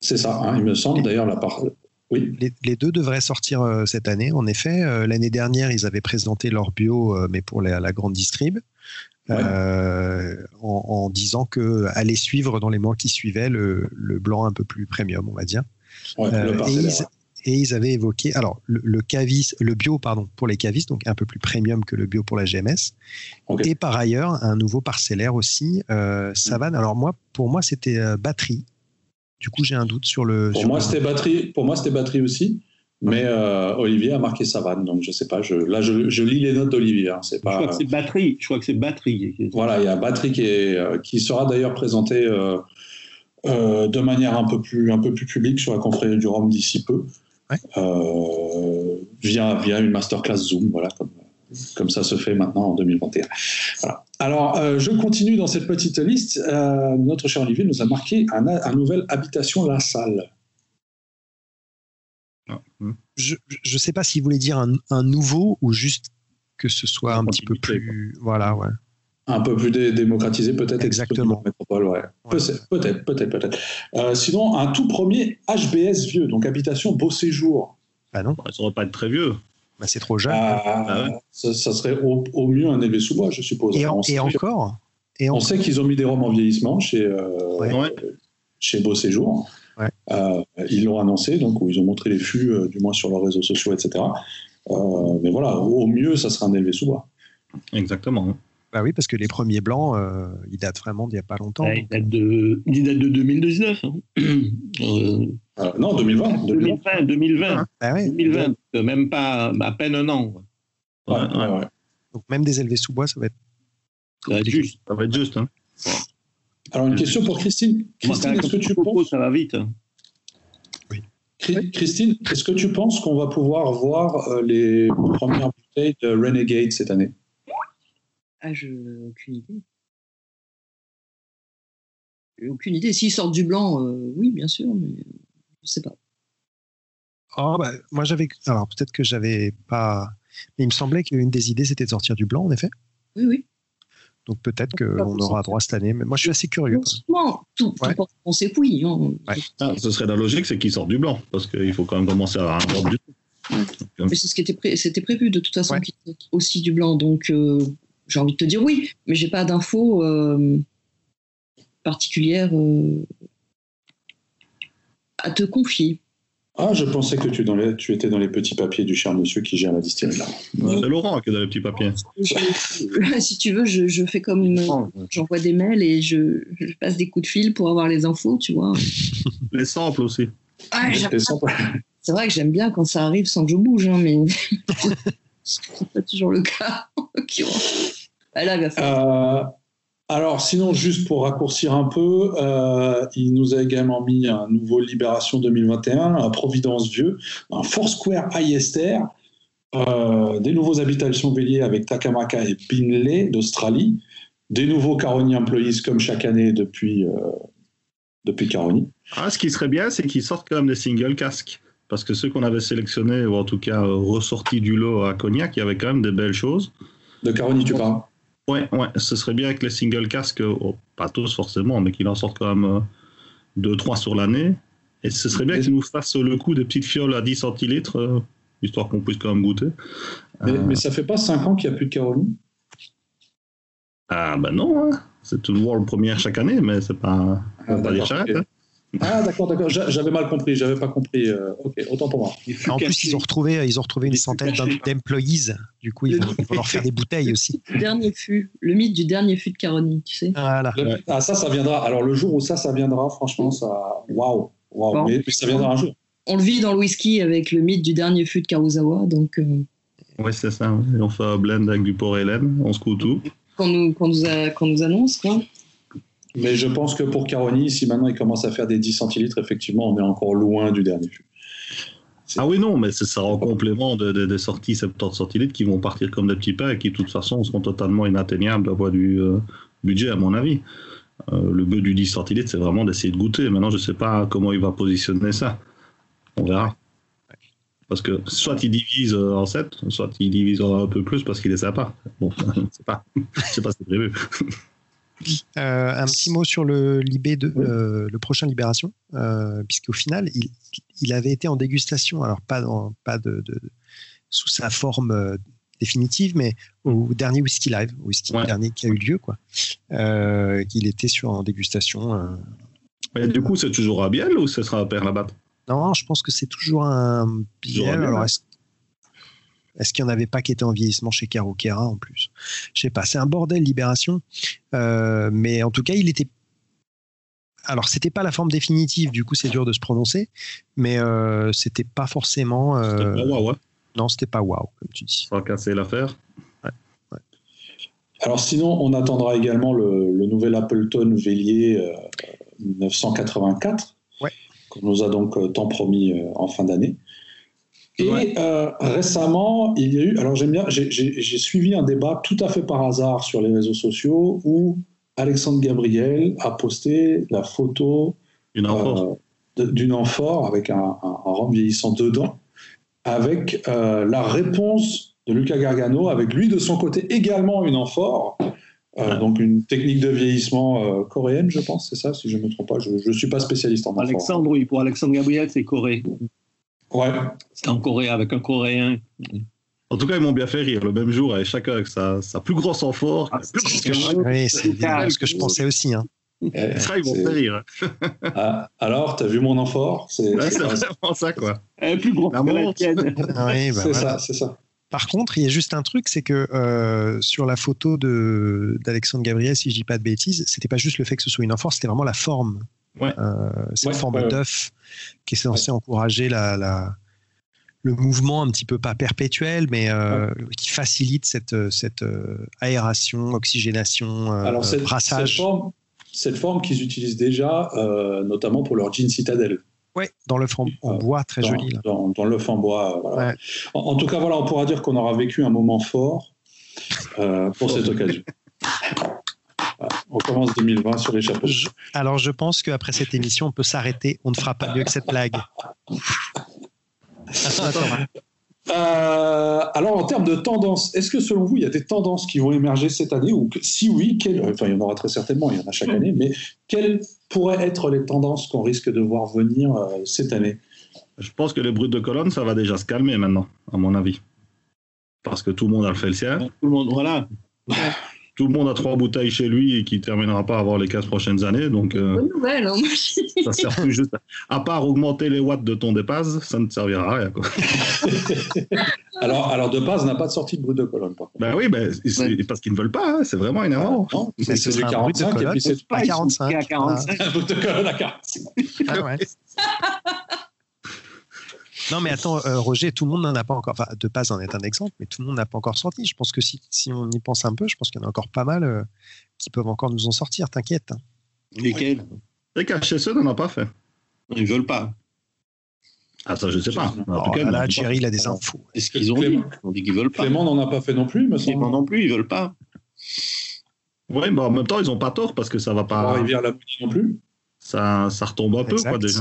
c'est ça, hein, il me semble. D'ailleurs, la part. Oui. Les, deux devraient sortir euh, cette année, en effet. Euh, l'année dernière, ils avaient présenté leur bio, mais pour la, grande distrib, en, disant que allait suivre dans les mois qui suivaient le, blanc un peu plus premium, on va dire. et, ils, avaient évoqué, alors le, le, le bio pardon, pour les cavistes, donc un peu plus premium que le bio pour la GMS, et par ailleurs un nouveau parcellaire aussi, Savane. Alors moi, pour moi, c'était batterie. Du coup, j'ai un doute sur le. Pour moi, c'était batterie. Pour moi, c'était batterie aussi. Mais euh, Olivier a marqué Savane, donc je sais pas. Je, là, je, lis les notes d'Olivier. Hein, c'est pas. Je crois que c'est batterie. Je crois que c'est batterie. Voilà, il y a batterie qui est euh, qui sera d'ailleurs présenté euh, de manière un peu plus un peu plus publique sur la confrérie du Rhum d'ici peu, via via une masterclass Zoom, voilà, comme comme ça se fait maintenant en 2021. Alors, euh, je continue dans cette petite liste. Euh, notre cher Olivier nous a marqué un, un nouvel habitation La Salle. Ah, hmm. Je ne sais pas s'il voulait dire un, nouveau ou juste que ce soit un, petit peu plus. Voilà, ouais. Un peu plus démocratisé, peut-être. Exactement. Peut-être, peut-être, peut-être. Euh, sinon, un tout premier HBS vieux, donc habitation beau séjour. Ah non. Ça ne pas être très vieux. Bah, c'est trop jeune. Ah, ah ça, serait au, mieux un élevé sous bois, je suppose. Et, encore et On sait qu'ils ont mis des robes en vieillissement chez, euh, chez Beau Séjour. Euh, ils l'ont annoncé, donc où ils ont montré les fûts, euh, du moins sur leurs réseaux sociaux, etc. mais voilà, au mieux, ça sera un élevé sous bois. Exactement. Bah oui, parce que les premiers blancs, euh, ils datent vraiment d'il n'y a pas longtemps. Ouais, ils, datent de, ils datent de 2019. Hein. Euh, euh, non, 2020. 2020, 2020. Ah ouais. 2020, même pas à peine un an. Ouais, ouais, ouais. Donc même des élevés sous bois, ça va être. Ça va être juste. Ça va être juste. Hein. Alors, une question pour Christine. Christine, est-ce que tu penses. Ça va vite. hein. Chri- Christine, est-ce que tu penses qu'on va pouvoir voir les premières bouteilles de Renegade cette année? Ah, je aucune idée. J'ai Aucune idée. S'ils sortent du blanc, euh, oui, bien sûr, mais euh, je sais pas. Oh, bah, moi, j'avais. Alors, peut-être que j'avais pas. Mais il me semblait qu'une des idées, c'était de sortir du blanc, en effet. Oui, oui. Donc, peut-être qu'on aura droit cette année. Mais moi, je suis assez curieux. Franchement, tout, tout Ouais. porte en ses couilles. hein. Ouais. Ah, ce serait la logique, c'est qu'ils sortent du blanc, parce qu'il faut quand même commencer à avoir du Mais c'est ce qui était, pré- c'était prévu de toute façon Ouais. qu'il y ait aussi du blanc. Donc, euh, j'ai envie de te dire oui, mais j'ai pas d'infos euh, particulières euh, à te confier. Ah, je pensais que tu, dans les- tu étais dans les petits papiers du cher monsieur qui gère la distillerie. là. C'est Laurent qui est dans les petits papiers. Je- si tu veux, je, je fais comme euh, j'envoie des mails et je, je passe des coups de fil pour avoir les infos, tu vois. Les samples aussi. Ah. C'est vrai que j'aime bien quand ça arrive sans que je bouge, hein, mais c'est pas toujours le cas. En l'occurrence. Là, il va falloir- Euh, alors, sinon, juste pour raccourcir un peu, euh, il nous a également mis un nouveau Libération 2021, un Providence Vieux, un Foursquare Ayester, euh, des nouveaux habitations béliers avec Takamaka et Binley d'Australie, des nouveaux Caroni Employees comme chaque année depuis, euh, depuis Caroni. Ah, ce qui serait bien, c'est qu'ils sortent quand même des singles casques. Parce que ceux qu'on avait sélectionnés, ou en tout cas ressortis du lot à Cognac, il y avait quand même des belles choses. De Caroni, tu parles Ouais, ouais, ce serait bien que les single casques, euh, oh, pas tous forcément, mais qu'il en sorte quand même euh, deux, trois sur l'année. Et ce serait bien qu'ils nous fassent le coup des petites fioles à 10 centilitres, euh, histoire qu'on puisse quand même goûter. mais, Euh, mais ça fait pas 5 ans qu'il n'y a plus de Caroni Ah ben non, hein. c'est toujours le premier chaque année, mais c'est pas, Ah, pas dire d'accord, charrette. ok. hein. Ah, d'accord, d'accord. J'a- J'avais mal compris, j'avais pas compris. euh, ok, autant pour moi. En plus, ils ont retrouvé, ils ont retrouvé une centaine d'employees. Du coup, ils vont, ils vont leur faire des bouteilles aussi. Le dernier fût, le mythe du dernier fût de Caroni, tu sais. Voilà. Le-. Ah, ça, ça viendra. Alors, le jour où ça, ça viendra, franchement, ça. Waouh! Waouh! Bon. Mais, mais ça viendra un jour. On le vit dans le whisky avec le mythe du dernier fût de Karuzawa, donc euh, Ouais, c'est ça. On fait un blend avec du port Hélène, on se coud tout. qu'on nous, nous annonce, quoi. Mais je pense que pour Caroni, si maintenant il commence à faire des 10 centilitres, effectivement, on est encore loin du dernier. Ah oui, non, mais ce sera en complément de- de- des sorties 70 centilitres qui vont partir comme des petits pains et qui, de toute façon, seront totalement inatteignables à point du euh, budget, à mon avis. Euh, le but du 10 centilitres, c'est vraiment d'essayer de goûter. Maintenant, je ne sais pas comment il va positionner ça. On verra. Parce que soit il divise euh, en 7, soit il divise en un peu plus parce qu'il est sympa. Bon, c'est pas, je sais pas si c'est prévu. Euh, un petit mot sur le Libé de, euh, le prochain Libération, euh, puisqu'au final, il, il avait été en dégustation, alors pas, dans, pas de, de- sous sa forme euh, définitive, mais au dernier Whisky Live, au whisky Ouais. dernier qui a eu lieu, quoi. Qu'il était sur en dégustation. Mais du coup, c'est toujours à Biel ou ce sera à Père-Labatte Non, je pense que c'est toujours un Toujours un biel. Alors, est-ce est-ce qu'il n'y en avait pas qui était en vieillissement chez Caro Kera en plus? Je sais pas. C'est un bordel Libération, Euh, mais en tout cas, il était. Alors, c'était pas la forme définitive. Du coup, c'est dur de se prononcer, mais euh, c'était pas forcément. C'était euh, pas waouh, ouais. Non, c'était pas waouh, comme tu dis. Ça va casser l'affaire. Alors, sinon, on attendra également le, le nouvel Appleton Vélier euh, 1984, Ouais. qu'on nous a donc euh, tant promis euh, en fin d'année. Et Ouais. euh, récemment, il y a eu. Alors, j'aime bien, j'ai- suivi un débat tout à fait par hasard sur les réseaux sociaux où Alexandre Gabriel a posté la photo euh, d'une amphore avec un, un, un rhum vieillissant dedans, avec euh, la réponse de Luca Gargano, avec lui de son côté également une amphore, euh, donc une technique de vieillissement euh, coréenne, je pense, c'est ça, si je ne me trompe pas. Je ne suis pas spécialiste en amphore. Alexandre, oui, pour Alexandre Gabriel, c'est Corée. Ouais. C'est en Corée avec un Coréen. En tout cas, ils m'ont bien fait rire. Le même jour, avec chacun avec sa, sa plus grosse amphore. Ah, c'est ce. Oui, c'est ce que je pensais aussi. Hein. Eh, Ça, ils m'ont c'est- fait rire. Ah, alors, t'as vu mon amphore? C'est Ouais, vraiment ça, quoi. Elle est plus grosse La que la montre. tienne. Oui, bah c'est voilà. ça, c'est ça. Par contre, il y a juste un truc, c'est que euh, sur la photo de d'Alexandre Gabriel, si je dis pas de bêtises, c'était pas juste le fait que ce soit une enfant, c'était vraiment la forme. Ouais. Euh, Ouais, forme d'œuf qui est censée encourager la, la- le mouvement un petit peu pas perpétuel, mais euh, qui facilite cette, cette euh, aération, oxygénation, Alors, cette, cette brassage. forme, cette forme qu'ils utilisent déjà, notamment pour leur jean citadelle. Ouais, dans fond en bois, très dans, joli. Là. Dans, dans l'œuf en bois. voilà. Ouais. En, en tout cas, voilà, on pourra dire qu'on aura vécu un moment fort euh, pour cette occasion. On commence 2020 sur les chapeaux. Je- alors, je pense qu'après cette émission, on peut s'arrêter. On ne fera pas mieux que cette blague. Attends, attends. Euh, alors, en termes de tendance, est-ce que selon vous, il y a des tendances qui vont émerger cette année ou que- si oui, quelles- enfin, il y en aura très certainement, il y en a chaque année, mais quelles pourraient être les tendances qu'on risque de voir venir euh, cette année? Je pense que les brutes de colonne, ça va déjà se calmer maintenant, à mon avis. Parce que tout le monde a fait le sien. Tout le monde, voilà. Tout le monde a trois bouteilles chez lui et qui terminera pas avant les 15 prochaines années. Donc, euh, Bonne nouvelle. Hein, moi. ça sert plus juste. À part augmenter les watts de ton dépasse, ça ne te servira à rien. Quoi. alors, alors, de base, n'a pas de sortie de brut de colonne, par contre. Ben oui, ben, c'est parce qu'ils ne veulent pas. hein, C'est vraiment énervant. Non, Mais c'est ce c'est du sera un brut de 45 et colonne. puis c'est À 45. À 45. un brut de colonne à 45. Ah ouais. Non, mais attends, euh, Roger, tout le monde n'en a pas encore. Enfin, de base en est un exemple, mais tout le monde n'a pas encore sorti. Je pense que si, si on y pense un peu, je pense qu'il y en a encore pas mal euh, qui peuvent encore nous en sortir, t'inquiète. hein. Lesquels? Et KHSE n'en a pas fait. Ils veulent pas. Ah, ça, je sais pas. En Oh tout cas, là là. Thierry, il a des infos. C'est ce qu'ils ont dit. Clément. Ils ont dit qu'ils veulent pas. Clément n'en a pas fait non plus, me Clément semble. non plus, ils veulent pas. Oui, mais en même temps, ils n'ont pas tort parce que ça va Pas pas. Rivière la non plus. Ça, ça retombe un peu, quoi, déjà.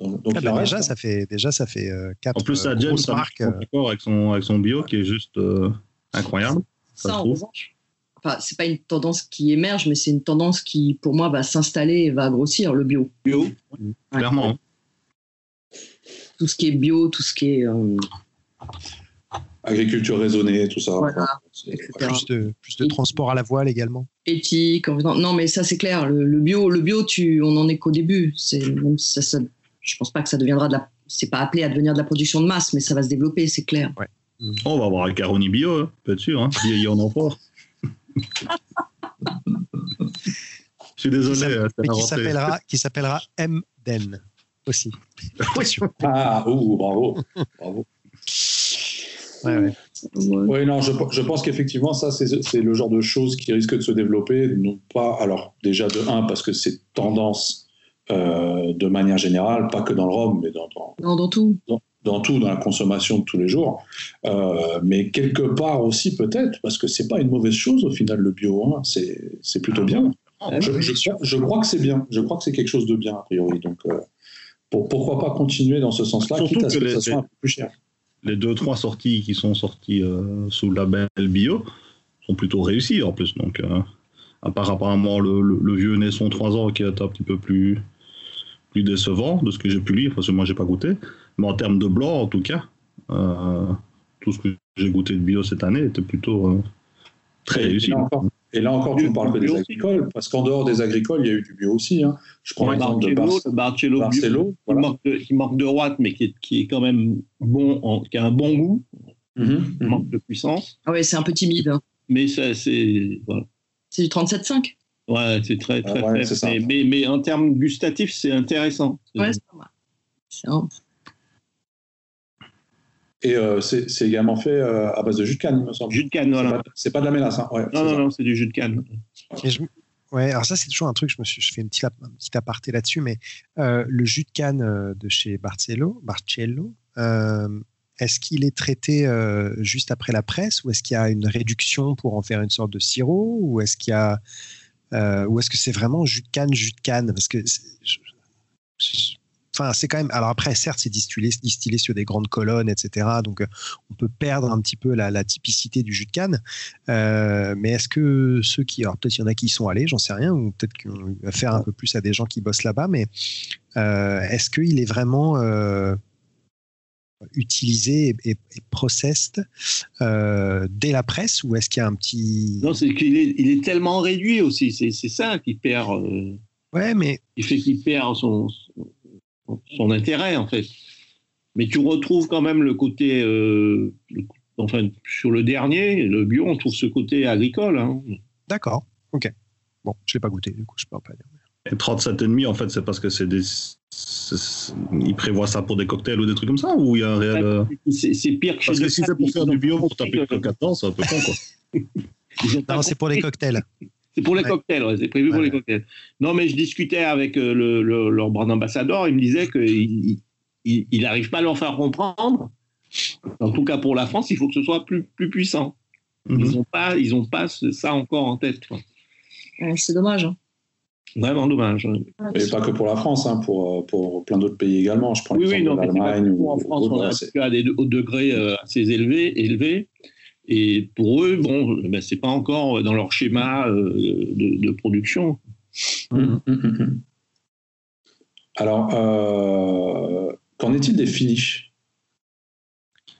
Donc, donc Ah bah déjà, reste. ça fait, déjà, ça fait euh, quatre En plus, ça, euh, James, ça marques. marque euh, avec son, avec son bio qui est juste euh, incroyable. Ça, Ça, en trouve. revanche, enfin, c'est pas une tendance qui émerge, mais c'est une tendance qui, pour moi, va s'installer et va grossir le bio. Bio. Clairement. Tout ce qui est bio, tout ce qui est euh, Agriculture raisonnée, tout ça. Voilà, plus de, plus de transport à la voile également. éthique. Non, mais ça c'est clair. Le, le bio, le bio, tu, on en est qu'au début. Ça, ça- je pense pas que ça deviendra de la. C'est pas appelé à devenir de la production de masse, mais ça va se développer, c'est clair. On va avoir un Caroni bio, hein, peut être sûr. Hein. Vieilli en enfort. Je suis désolé. qui inventé. s'appellera, qui s'appellera M-Den aussi. Attention. Ah, ouh, bravo. bravo. Ouais, ouais. Ouais. Oui, non, je, je pense qu'effectivement, ça, c'est le genre de choses qui risquent de se développer, non pas, alors déjà de un, parce que c'est tendance euh, de manière générale, pas que dans le rhum, mais dans, dans, Non, dans tout. dans tout, dans la consommation de tous les jours, Euh, mais quelque part aussi peut-être, parce que c'est pas une mauvaise chose au final le bio, hein, c'est c'est plutôt bien. Ah, Je, je crois, je crois que c'est bien, je crois que c'est quelque chose de bien a priori, donc euh, pour- pourquoi pas continuer dans ce sens-là, Surtout quitte à ce que que les- ça soit un peu plus cher. Les deux, trois sorties qui sont sorties euh, sous le label bio sont plutôt réussies en plus. Donc, euh, à part apparemment le, le- le vieux Naisson 3 ans qui est un petit peu plus, plus décevant de ce que j'ai pu lire, parce que moi, j'ai pas goûté. Mais en termes de blanc, en tout cas, euh, tout ce que j'ai goûté de bio cette année était plutôt euh, très Et réussi. là encore, et là encore, tu ne parles que des agricoles, parce qu'en dehors des agricoles, il y a eu du bio aussi. hein. Je prends Le l'exemple de Barcelo, Bar- le Barcelo bio, Barcelo. qui, manque de, qui manque de droite, mais qui est, qui est quand même bon, en- qui a un bon goût, Mhm, qui mhm. manque de puissance. Ah ouais, c'est un peu timide. hein. Mais ça, c'est. Voilà. C'est du 37,5. Ouais, c'est très, très Ah ouais, faible. c'est ça. Mais, mais, mais en termes gustatifs, c'est intéressant. Ouais, c'est pas mal. C'est un- Et euh, c'est c'est également fait euh, à base de jus de canne, il me semble. Jus de canne, voilà. C'est pas, de la mélasse. Hein. Ouais, Non, non, ça. non, c'est du jus de canne. Et je- ouais, alors ça, c'est toujours un truc, je, me suis, je fais une petite, un petit aparté là-dessus, mais euh, le jus de canne euh, de chez Barcello, euh, est-ce qu'il est traité euh, juste après la presse ou est-ce qu'il y a une réduction pour en faire une sorte de sirop ou est-ce qu'il y a euh, ou est-ce que c'est vraiment jus de canne, jus de canne? Parce que Enfin, c'est quand même. Alors après, certes, c'est distillé, distillé sur des grandes colonnes, etc. Donc, euh, on peut perdre un petit peu la, typicité du jus de canne. Euh, mais est-ce que ceux qui, alors peut-être il y en a qui y sont allés, j'en sais rien, ou peut-être qu'on va faire un peu plus à des gens qui bossent là-bas, mais est-ce qu'il est vraiment utilisé et, et, processed euh, dès la presse, ou est-ce qu'il y a un petit... Non, c'est qu'il est, il est tellement réduit aussi. C'est c'est ça qui perd, euh, Ouais, mais qui fait qu'il perd son, son, son intérêt, en fait. Mais tu retrouves quand même le côté, enfin, sur le dernier, le bio, on trouve ce côté agricole. Hein. D'accord, ok. Bon, je l'ai pas goûté, du coup, je peux pas dire. Et 37,5, en fait, c'est parce que c'est des. Ils prévoient ça pour des cocktails ou des trucs comme ça Ou il y a un réel. Euh, c'est pire que Parce que si c'est pour faire du bio pour taper le 14, c'est un peu con, quoi. non, c'est pour les cocktails. C'est pour les cocktails, c'est prévu pour les cocktails. Non, mais je discutais avec euh, le, leur brand ambassadeur, il me disait qu'il n'arrive pas à leur faire comprendre. En tout cas, pour la France, il faut que ce soit plus, plus puissant. Ils n'ont mhm. pas, ils ont pas ça encore en tête. c'est dommage. Hein. Vraiment dommage. Et pas que pour la France, hein, pour, euh, pour plein d'autres pays également. Je prends oui, oui, non, l'Allemagne. Ou, en France, on a des degrés euh, assez élevés, élevés. Et pour eux, bon, ben, c'est pas encore dans leur schéma euh, de, production. Hum, hum, hum, Alors, qu'en est-il des finishes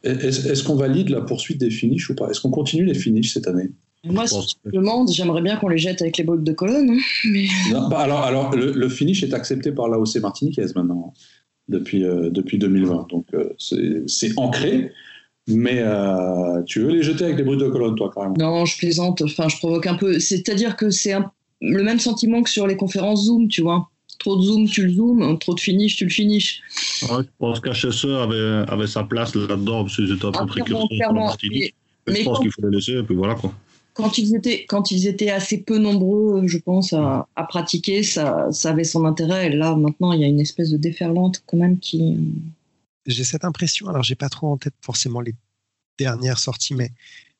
Est-ce qu'on valide la poursuite des finishes ou pas? Est-ce qu'on continue les finishes cette année? Moi, si je demande, j'aimerais bien qu'on les jette avec les bottes de colonne. Hein, mais... Bah, alors, alors le, finish est accepté par l'AOC Martiniquaise maintenant, depuis, euh, depuis 2020. Donc, euh, c'est ancré. Mais euh, tu veux les jeter avec les brutes de colonne, toi, carrément? Non, je plaisante. Enfin, je provoque un peu. C'est-à-dire que c'est le même sentiment que sur les conférences Zoom, tu vois. Trop de Zoom, tu le Zoom. Trop de finish, tu le finish. Ouais, je pense qu'HSE avait, avait sa place là-dedans, parce qu'ils étaient un peu ah, précurseurs Martinique. Mais, je pense qu'il faut les laisser, et puis voilà, quoi quand ils étaient quand ils étaient assez peu nombreux, je pense, à, pratiquer, ça, ça, avait son intérêt. Et là, maintenant, il y a une espèce de déferlante quand même qui. J'ai cette impression. Alors, j'ai pas trop en tête forcément les dernières sorties, mais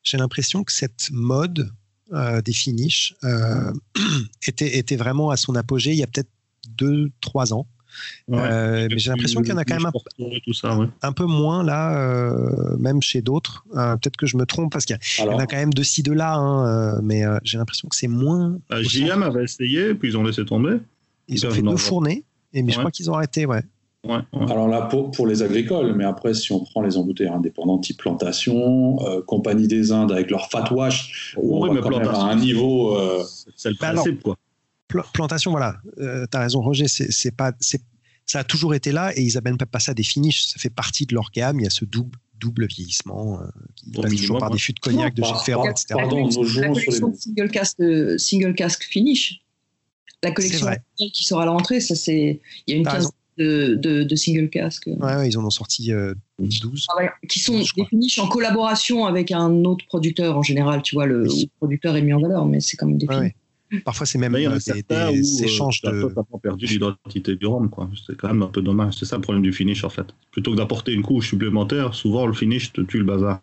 j'ai l'impression que cette mode euh, des finishes euh, était, était vraiment à son apogée il y a peut-être deux, trois ans. Euh, mais j'ai l'impression qu'il y en a quand même un, peu moins là, euh, même chez d'autres. Euh, peut-être que je me trompe parce qu'il y, en a quand même de ci, de là, hein, mais j'ai l'impression que c'est moins. JM avait essayé, puis ils ont laissé tomber. Ils ont fait deux fournées, et, mais je crois qu'ils ont arrêté, ouais. Alors là, pour, pour, les agricoles, mais après, si on prend les embouteilleurs indépendants type plantation, Compagnie des Indes avec leur fat wash, on va quand même à un niveau. C'est le bah principe, quoi plantation, voilà, euh, tu as raison, Roger, c'est pas, ça a toujours été là et ils n'amènent pas ça des finishes. Ça fait partie de leur gamme. Il y a ce double, double vieillissement euh, qui passe toujours par des fûts de cognac, de chez Ferrand, etc. Pardon, la collection single cask, euh, single cask finish, la collection qui sera à la rentrée, ça c'est, il y a une quinzaine de, de, single cask. Ouais, ils en ont sorti 12. Ah qui sont des finishes en collaboration avec un autre producteur en général. Tu vois, le, producteur est mis en valeur, mais c'est quand même des finishes. Parfois, c'est même euh, des, des échanges de. Tu pas perdu l'identité du rhum, quoi. C'est quand même un peu dommage. C'est ça le problème du finish, en fait. Plutôt que d'apporter une couche supplémentaire, souvent le finish te tue le bazar.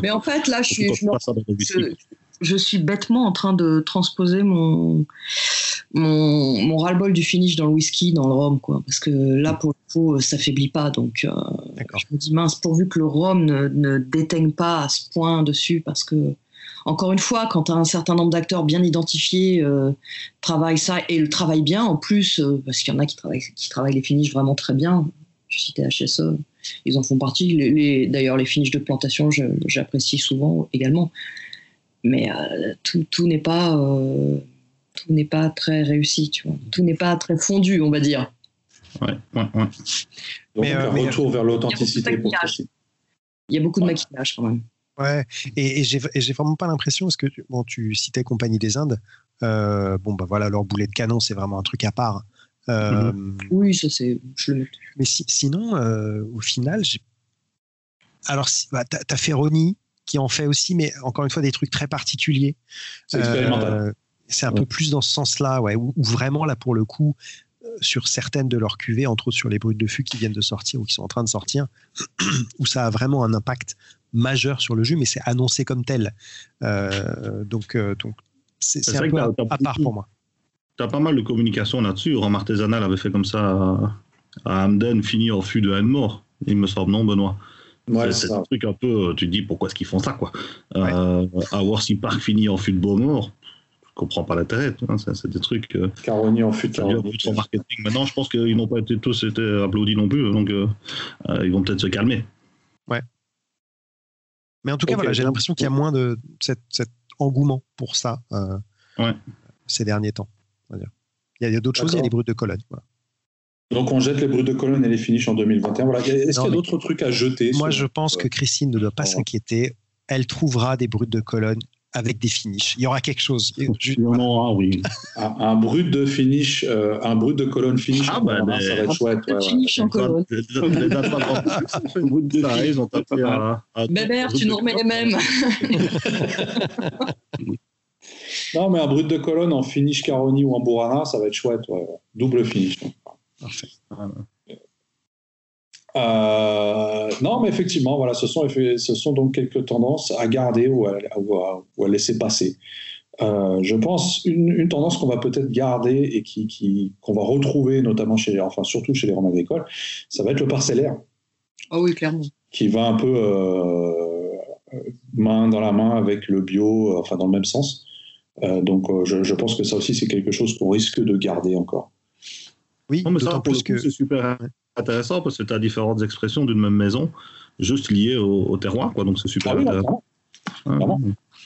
Mais en fait, là, je suis, je, suis bêtement en train de transposer mon, mon, mon ras-le-bol du finish dans le whisky, dans le rhum, quoi. Parce que là, pour le coup, ça faiblit pas. Donc, euh, je me dis, mince, pourvu que le rhum ne, ne déteigne pas à ce point dessus, parce que encore une fois, quand un certain nombre d'acteurs bien identifiés euh, travaillent ça et le travaillent bien en plus, euh, parce qu'il y en a qui travaillent, qui travaillent les finishes vraiment très bien. Je citais HSE, ils en font partie. Les, D'ailleurs, les finishes de plantation, j'apprécie souvent également. Mais euh, tout, tout n'est pas, tout n'est pas très réussi, tu vois. Tout n'est pas très fondu, on va dire. Ouais, ouais, ouais. Donc, un retour vers l'authenticité Il y a beaucoup de maquillage quand même. Ouais, et, et j'ai vraiment pas l'impression, parce que bon, tu citais Compagnie des Indes, euh, bon, bah voilà, leur boulet de canon, c'est vraiment un truc à part. Euh, mhm. Oui, ça c'est. Mais sinon, euh, au final, j'ai. Alors, bah, tu as, Ferroni qui en fait aussi, mais encore une fois, des trucs très particuliers. C'est expérimental. c'est un peu plus dans ce sens-là, ouais, où, vraiment, là, pour le coup, sur certaines de leurs cuvées, entre autres sur les brutes de fût qui viennent de sortir ou qui sont en train de sortir, où ça a vraiment un impact majeur sur le jus, mais c'est annoncé comme tel. Euh, donc, euh, donc c'est un peu à, part pour moi. Tu as pas mal de communication là-dessus. Rome Artisanal avait fait comme ça à, Hamden, fini en fût de Haine-Mort. Il me semble, non, Benoît? C'est un truc un peu, tu te dis pourquoi est-ce qu'ils font ça, quoi? Euh, avoir si Park finit en fût de Beaumort, je comprends pas l'intérêt. c'est des trucs. Euh, Caroni en fût de marketing. Maintenant, je pense qu'ils n'ont pas été tous été applaudis non plus, donc ils vont peut-être se calmer. Mais en tout cas, voilà, j'ai l'impression qu'il y a moins de cet, engouement pour ça euh, ces derniers temps. Il y a, d'autres choses, il y a les brutes de Cologne. Donc on jette les brutes de colonne et les finishes en 2021. Voilà. Est-ce qu'il y a d'autres trucs à jeter Moi, je pense que Christine ne doit pas s'inquiéter. Elle trouvera des brutes de colonne avec des finishes. Il y aura quelque chose. Il y en aura, oui. un, brut de finish, euh, un brut de colonne finish, ah, bah, ça va être chouette. Ouais, finish en colonne. Bébert, tu nous remets les mêmes. non, mais un brut de colonne en finish Caroni ou en Burana, ça va être chouette. Double finish. Parfait. Euh, non, mais effectivement, voilà, ce sont, ce sont donc quelques tendances à garder ou à, ou à, laisser passer. Euh, je pense une, tendance qu'on va peut-être garder et qui, qui, qu'on va retrouver notamment chez, enfin surtout chez les roms agricoles, ça va être le parcellaire. Ah oui, clairement. Qui va un peu euh, main dans la main avec le bio, enfin dans le même sens. donc je, je, pense que ça aussi c'est quelque chose qu'on risque de garder encore. Oui, mais ça, plus que c'est super intéressant parce que tu as différentes expressions d'une même maison, juste liées au, terroir. Quoi, donc c'est super ah intéressant.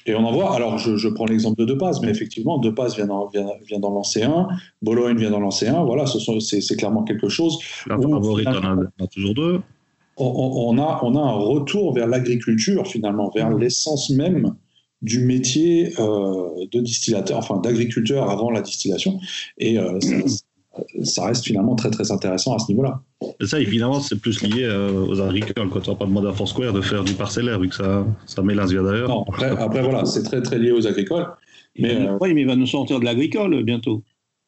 Et on en voit, alors je, prends l'exemple de De Paz, mais effectivement, De Paz vient dans, vient, vient dans l'Ancéen, Bologne vient dans l'Ancéen, voilà, c'est clairement quelque chose. La favorite, on a, toujours deux. On, a, on a un retour vers l'agriculture, finalement, vers mmh. l'essence même du métier euh, de distillateur, enfin d'agriculteur avant la distillation. Et euh, ça reste finalement très très intéressant à ce niveau-là. Ça, évidemment, c'est plus lié euh, aux agriculteurs. Quand tu vas pas demander à Foursquare de faire du parcellaire, vu que ça, ça mélange d'ailleurs. Non, après, après voilà, c'est très très lié aux agricoles. Mais, euh, Oui, mais il va nous sortir de l'agricole bientôt.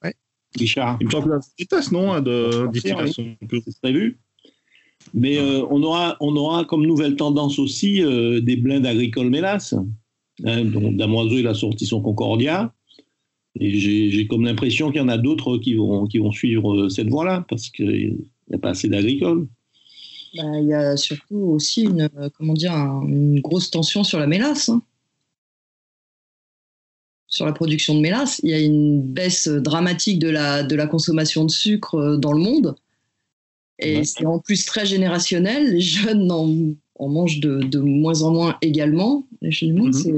Oui. Richard. Il me semble que vitesse, non, hein, de distillation. C'est prévu. Mais euh, on, aura, on aura comme nouvelle tendance aussi des blindes agricoles mélasse. Hein, donc Damoiseau, il a sorti son Concordia. Et j'ai comme l'impression qu'il y en a d'autres qui vont, qui vont suivre euh, cette voie-là, parce qu'il n'y a pas assez d'agricoles. Bah, il y a surtout aussi une, euh, comment dire, une grosse tension sur la mélasse. Hein. Sur la production de mélasse. Il y a une baisse dramatique de la, de la consommation de sucre euh, dans le monde. Et c'est en plus très générationnel. Les jeunes en, en mangent de, de, moins en moins également. Les jeunes, mm c'est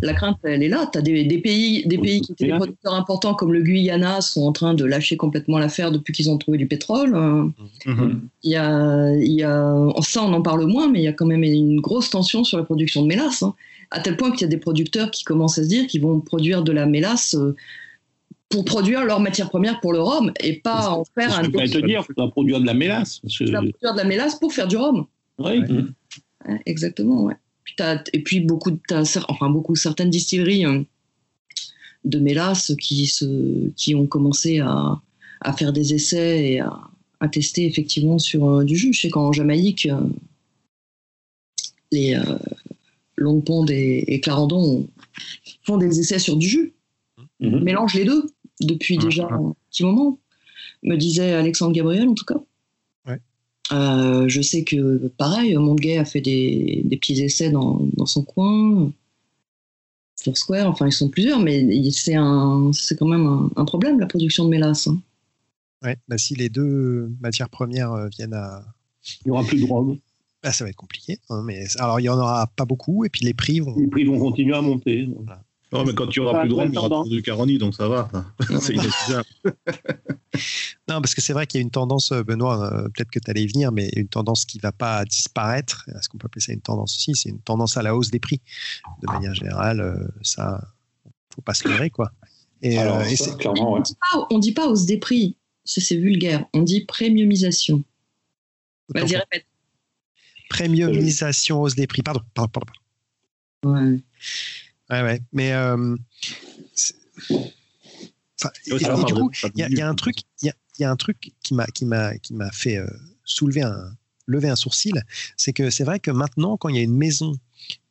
la crainte, elle est là. Tu as des, pays, des pays qui étaient des producteurs importants comme le Guyana sont en train de lâcher complètement l'affaire depuis qu'ils ont trouvé du pétrole. Mhm. Il, y a, il y a, ça, on en parle moins, mais il y a quand même une grosse tension sur la production de mélasse. Hein. à tel point qu'il y a des producteurs qui commencent à se dire qu'ils vont produire de la mélasse euh, pour produire leur matière première pour le rhum et pas en faire un. Tu peux te dire, tu vas produire de la mélasse. Tu vas produire de la mélasse pour faire du rhum. Oui. exactement, ouais et puis beaucoup, enfin beaucoup certaines distilleries euh, de mélasse qui, se, qui ont commencé à, à faire des essais et à, à tester effectivement sur euh, du jus. Je sais qu'en Jamaïque, euh, les Long Pond et, Clarendon font des essais sur du jus. Mmh. Mélangent les deux depuis déjà un petit moment, me disait Alexandre Gabriel en tout cas. Euh, je sais que, pareil, Montgay a fait des, des petits essais dans, dans son coin. Foursquare, enfin, ils sont plusieurs, mais c'est quand même un, problème, la production de mélasse. Hein. Ouais, bah, si les deux matières premières euh, viennent à. Il n'y aura plus de drogue. Bah, ça va être compliqué. Hein, mais, alors, il n'y en aura pas beaucoup, et puis les prix vont. Les prix vont continuer à monter. Voilà. Non, mais quand tu auras plus de rhum, il y aura du caroni, donc ça va. c'est non, parce que c'est vrai qu'il y a une tendance, euh, Benoît, euh, peut-être que tu allais y venir, mais une tendance qui ne va pas disparaître. Est-ce qu'on peut appeler ça une tendance? Aussi C'est une tendance à la hausse des prix. De manière générale, euh, ça, faut pas se leurrer, quoi. Et, Alors, clairement, on ne dit pas hausse des prix, c'est vulgaire. On dit premiumisation. Vas-y, répète. Premiumisation, hausse des prix. Pardon, pardon, pardon. Ouais. Ouais, ouais. Mais euh, du coup, il y, a un truc, il y, a, un truc qui m'a qui m'a qui m'a fait euh, soulever un lever un sourcil, c'est que c'est vrai que maintenant, quand il y a une maison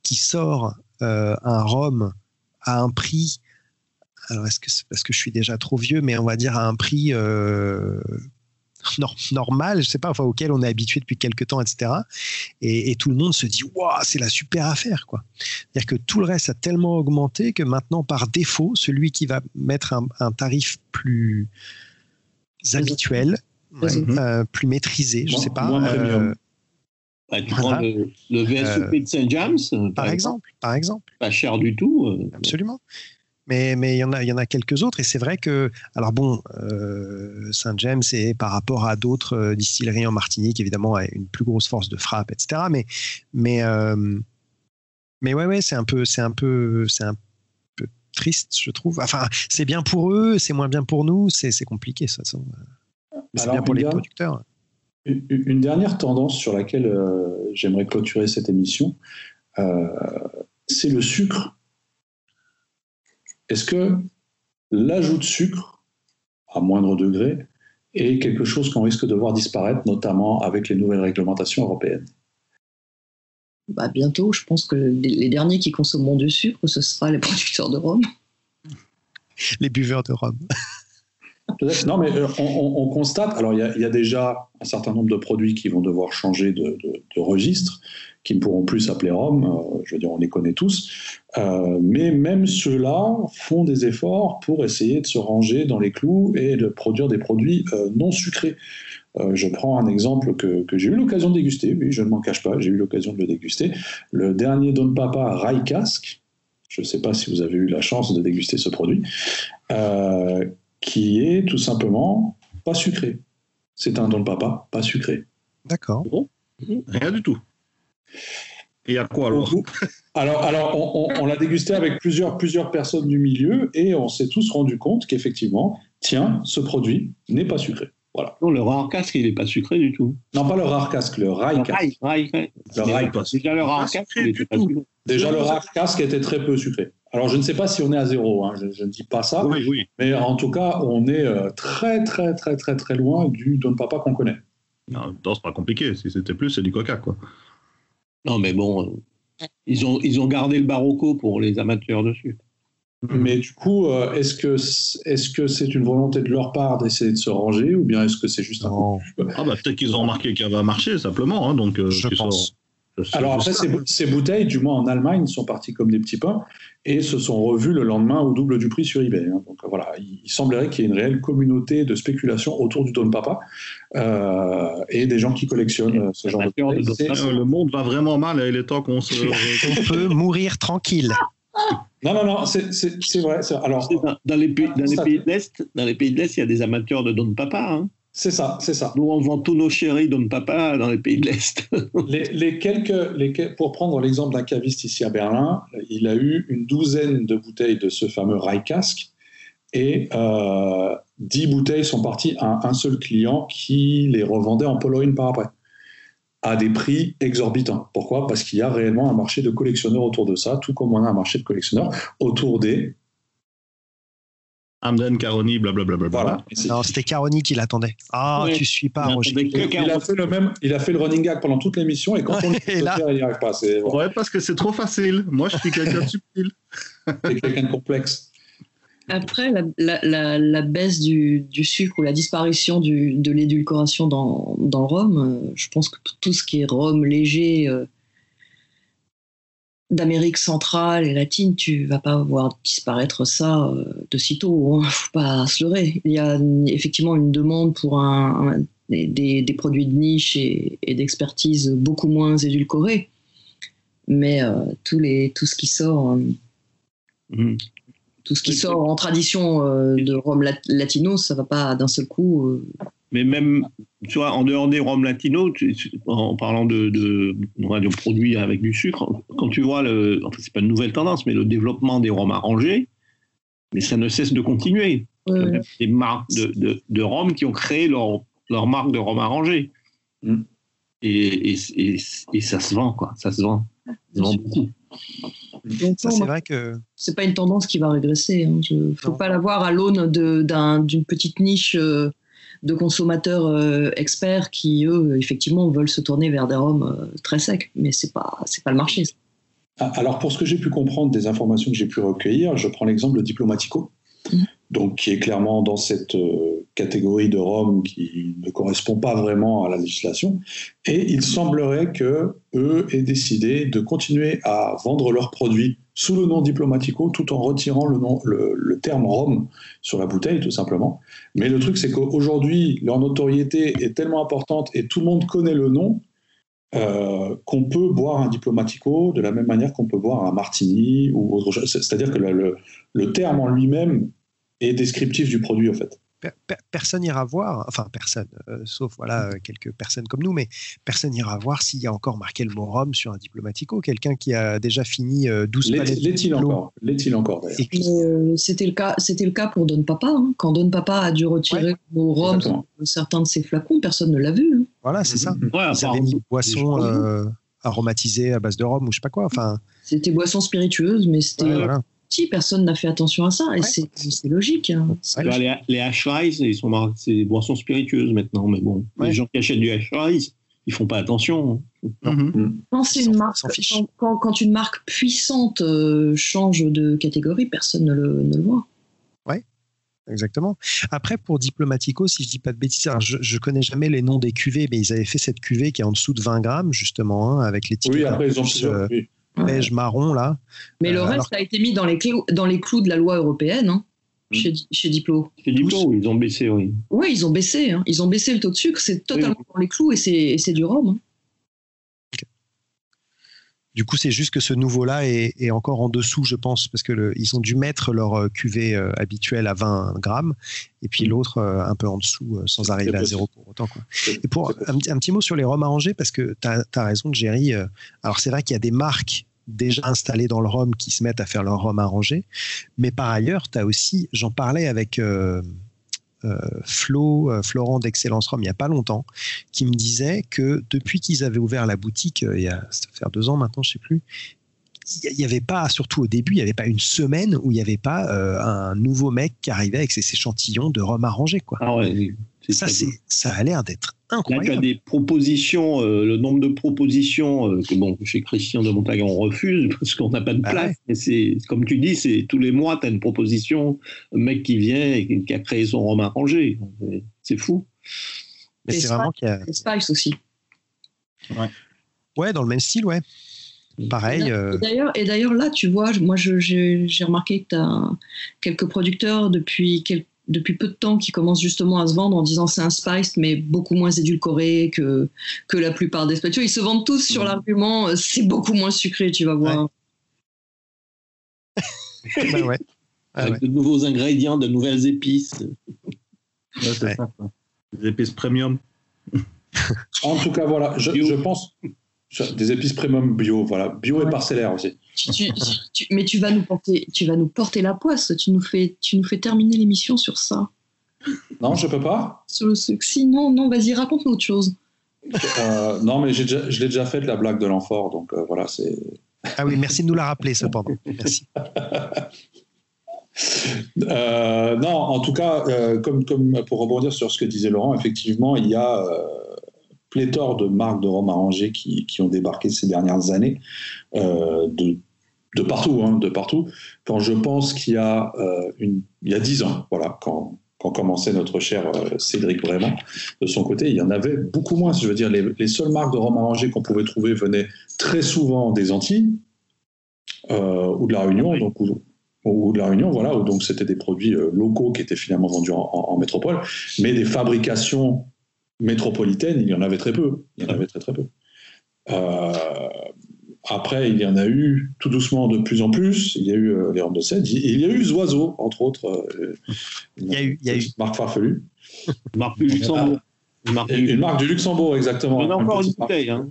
qui sort euh, un rhum à un prix, alors est-ce que c'est parce que je suis déjà trop vieux, mais on va dire à un prix normal, je sais pas, enfin auquel on est habitué depuis quelques temps, etc. Et, tout le monde se dit waouh, c'est la super affaire, quoi. C'est-à-dire que tout le reste a tellement augmenté que maintenant, par défaut, celui qui va mettre un, tarif plus habituel, euh, plus maîtrisé, je sais pas. Euh, bah, tu prends le, VSOP de Saint James, par, exemple, par exemple. Pas cher du tout. Absolument. Mais mais il y en a il y en a quelques autres et c'est vrai que alors bon euh, Saint James c'est par rapport à d'autres euh, distilleries en Martinique évidemment a une plus grosse force de frappe etc. Mais mais euh, mais ouais ouais c'est un peu c'est un peu c'est un peu triste je trouve. Enfin c'est bien pour eux c'est moins bien pour nous c'est c'est compliqué ça. ça. C'est bien pour les producteurs. Une dernière tendance sur laquelle euh, j'aimerais clôturer cette émission, euh, c'est le sucre. Est-ce que l'ajout de sucre, à moindre degré, est quelque chose qu'on risque de voir disparaître, notamment avec les nouvelles réglementations européennes? Bah, Bientôt, je pense que les derniers qui consommeront du sucre, ce sera les producteurs de rhum. Les buveurs de rhum. Non, mais euh, on, constate, alors il y, a déjà un certain nombre de produits qui vont devoir changer de, registre, qui ne pourront plus s'appeler Rome, euh, je veux dire, on les connaît tous, euh, mais même ceux-là font des efforts pour essayer de se ranger dans les clous et de produire des produits non sucrés. je prends un exemple que, j'ai eu l'occasion de déguster, oui, je ne m'en cache pas, j'ai eu l'occasion de le déguster. Le dernier Don Papa Rai Casque, je ne sais pas si vous avez eu la chance de déguster ce produit, qui est tout simplement pas sucré. C'est un don de papa, pas sucré. D'accord. Rien du tout. Et à quoi alors Alors, alors on, l'a dégusté avec plusieurs, plusieurs personnes du milieu et on s'est tous rendu compte qu'effectivement, tiens, ce produit n'est pas sucré. Voilà. Non, le rare casque, il n'est pas sucré du tout. Non, pas le rare casque, le rail casque. Le rail, Déjà, le rare casque. Déjà, le rare casque était très peu sucré. Alors, je ne sais pas si on est à zéro, hein, je, ne dis pas ça. Oui, oui. Mais en tout cas, on est euh, très, très, très, très, très loin du Don Papa qu'on connaît. Non, c'est pas compliqué. Si c'était plus, c'est du coca, quoi. Non, mais bon, euh, ils, ont, ils ont gardé le barocco pour les amateurs dessus. Mais du coup, euh, est-ce que est-ce que c'est une volonté de leur part d'essayer de se ranger ou bien est-ce que c'est juste un Ah bah peut-être qu'ils ont remarqué qu'elle va marcher simplement, hein, donc je pense. Alors après, ces, bouteilles, du moins en Allemagne, sont parties comme des petits pains et se sont revues le lendemain au double du prix sur eBay. Hein. Donc voilà, il, semblerait qu'il y ait une réelle communauté de spéculation autour du Don Papa euh, et des gens qui collectionnent euh, ce genre de bouteilles. Le monde va vraiment mal et il est temps qu'on se... On peut mourir tranquille. Non, non, non, c'est vrai. Alors, dans, les pays, dans les pays de l'Est, dans les pays de l'Est, il y a des amateurs de Don Papa. Hein. C'est ça, c'est ça. Nous, on vend tous nos chéris Don Papa dans les pays de l'Est. les, quelques, les, pour prendre l'exemple d'un caviste ici à Berlin, il a eu une douzaine de bouteilles de ce fameux Casque et euh, dix bouteilles sont parties à un seul client qui les revendait en Pologne par après à des prix exorbitants. Pourquoi? Parce qu'il y a réellement un marché de collectionneurs autour de ça, tout comme on a un marché de collectionneurs autour des Amden, Caroni, blablabla. Voilà. Non, c'était Caroni qui l'attendait. Ah, tu suis pas, Roger. Il, a fait le même, il a fait le running gag pendant toute l'émission et quand on est là... il n'y arrive pas. Ouais, parce que c'est trop facile. Moi, je suis quelqu'un de subtil. C'est quelqu'un de complexe. Après, la, baisse du, sucre ou la disparition de l'édulcoration dans, le rhum, euh, je pense que tout ce qui est rhum léger, euh, d'Amérique centrale et latine, tu vas pas voir disparaître ça euh, de sitôt. Hein. Faut pas se leurrer. Il y a effectivement une demande pour un, des, produits de niche et, d'expertise beaucoup moins édulcorés. Mais euh, tous les, tout ce qui sort, euh, mmh. tout ce qui sort en tradition de Rome latino, ça va pas d'un seul coup mais même, tu vois, en dehors des rhums latinos, en parlant de, de, de, produits avec du sucre, quand tu vois, le, enfin, c'est pas une nouvelle tendance, mais le développement des rhums arrangés, mais ça ne cesse de continuer. Il y a des marques de, de, de rhum qui ont créé leur, leur marque de rhum arrangé. Mm. Et, et, et, ça se vend, quoi. Ça se vend. Ça se vend beaucoup. c'est vrai que c'est pas une tendance qui va régresser. Il hein. ne faut pas la voir à l'aune d'une petite niche euh, de consommateurs euh, experts qui, eux, effectivement, veulent se tourner vers des rhums euh, très secs. Mais ce n'est pas, pas le marché. Ah, alors, pour ce que j'ai pu comprendre des informations que j'ai pu recueillir, je prends l'exemple de Diplomatico, mmh. donc qui est clairement dans cette euh, catégorie de rhum qui ne correspond pas vraiment à la législation. Et il semblerait que eux aient décidé de continuer à vendre leurs produits sous le nom Diplomatico tout en retirant le, nom, le, terme Rome sur la bouteille, tout simplement. Mais le truc, c'est qu'aujourd'hui, leur notoriété est tellement importante et tout le monde connaît le nom euh, qu'on peut boire un diplomatico de la même manière qu'on peut boire un martini ou autre chose. C'est-à-dire que le, le terme en lui-même est descriptif du produit, en fait personne n'ira voir, enfin personne, euh, sauf voilà euh, quelques personnes comme nous, mais personne n'ira voir s'il y a encore marqué le mot Rome sur un diplomatico, quelqu'un qui a déjà fini 12 euh, palettes. L'est-il encore? L'est-il encore C'était le cas, c'était le cas pour Don Papa. Hein. Quand Don Papa a dû retirer le mot Rome de certains de ses flacons, personne ne l'a vu. Hein. Voilà, c'est ça. Ouais, Ils avaient mis une boisson aromatisée à base de rhum ou je sais pas quoi. Enfin. C'était boisson spiritueuse, mais c'était personne n'a fait attention à ça, et c'est logique. Hein. les, sont c'est des boissons spiritueuses maintenant, mais bon, les gens qui achètent du Ashrise, ils font pas attention. Hein. Mm-hmm. Quand, une marque, quand, une marque puissante euh, change de catégorie, personne ne le, ne le voit. Ouais, exactement. Après, pour Diplomatico, si je dis pas de bêtises, je, je connais jamais les noms des cuvées, mais ils avaient fait cette cuvée qui est en dessous de 20 grammes, justement, hein, avec les Oui, après, ils ont euh, beige marron là. Mais le euh, reste a été mis dans les, clous, dans les clous de la loi européenne. Hein, hmm. chez, chez, Diplo. Chez Diplo, ils ont baissé, oui. Oui, ils ont baissé. Hein. Ils ont baissé le taux de sucre. C'est totalement dans les clous et c'est du rhum. Hein. Du coup, c'est juste que ce nouveau-là est, encore en dessous, je pense, parce que ils ont dû mettre leur euh, cuvée euh, habituelle à 20 grammes, et puis l'autre un peu en dessous, sans arriver à zéro pour autant. Quoi. Et pour un, un, petit mot sur les rhums arrangés, parce que tu as, as, raison, Jerry. alors, c'est vrai qu'il y a des marques déjà installés dans le Rhum qui se mettent à faire leur Rhum arrangé. Mais par ailleurs, tu as aussi, j'en parlais avec euh, euh, Flo, euh, Florent d'Excellence Rhum il n'y a pas longtemps, qui me disait que depuis qu'ils avaient ouvert la boutique, il y a, ça fait deux ans maintenant, je sais plus, il n'y avait pas, surtout au début, il n'y avait pas une semaine où il n'y avait pas un nouveau mec qui arrivait avec ses échantillons de rhum arrangé. Quoi. Ah ouais, ça, ça a l'air d'être incroyable. Là, tu as des propositions, euh, le nombre de propositions euh, que bon, chez Christian de Montague, on refuse parce qu'on n'a pas de bah place. c'est, comme tu dis, c'est tous les mois, tu as une proposition, un mec qui vient et qui a créé son roman arrangé. C'est fou. Mais c'est vraiment qu'il y a. Spice aussi. Ouais. ouais, dans le même style, ouais. Pareil. Euh, et d'ailleurs, là, tu vois, moi, j'ai remarqué que tu as quelques producteurs depuis quelques depuis peu de temps qui commencent justement à se vendre en disant c'est un spice mais beaucoup moins édulcoré que, que la plupart des spiritueux. Ils se vendent tous sur l'argument euh, c'est beaucoup moins sucré, tu vas voir. Bah ouais. Avec de nouveaux ingrédients, de nouvelles épices. c'est ça. Des épices premium. en tout cas, voilà, je, je pense des épices premium bio, voilà, bio et parcellaire aussi. mais tu vas nous porter, tu vas nous porter la poisse. Tu nous fais, tu nous fais terminer l'émission sur ça. Non, je peux pas? Sur le succès, non, non, vas-y, raconte-nous autre chose. Euh, non, mais déjà, je l'ai déjà fait la blague de l'enfort, donc euh, voilà, c'est. Ah oui, merci de nous la rappeler cependant. Merci. Euh, non, en tout cas, comme, comme pour rebondir sur ce que disait Laurent, effectivement, il y a pléthore de marques de rhum arrangé qui, qui ont débarqué ces dernières années, euh, de, de, partout, hein, de partout. Quand je pense qu'il y a euh, une, il y a dix ans, voilà, quand, quand commençait notre cher euh, Cédric vraiment, de son côté, il y en avait beaucoup moins. Je veux dire, les, les seules marques de rhum arrangé qu'on pouvait trouver venaient très souvent des Antilles ou de la Réunion, donc ou, de la Réunion, voilà, où donc c'était des produits locaux qui étaient finalement vendus en, en métropole, mais des fabrications métropolitaine, il y en avait très peu. Il y en avait très très peu. Euh, après, il y en a eu tout doucement de plus en plus. Il y a eu euh, les Rondes de Seine. Il y a eu Zoiseau, entre autres. Euh, il y a eu, il y a eu. Marc Farfelu. Marque du Luxembourg. Une marque, une marque du Luxembourg, exactement. On a encore une bouteille. Hein.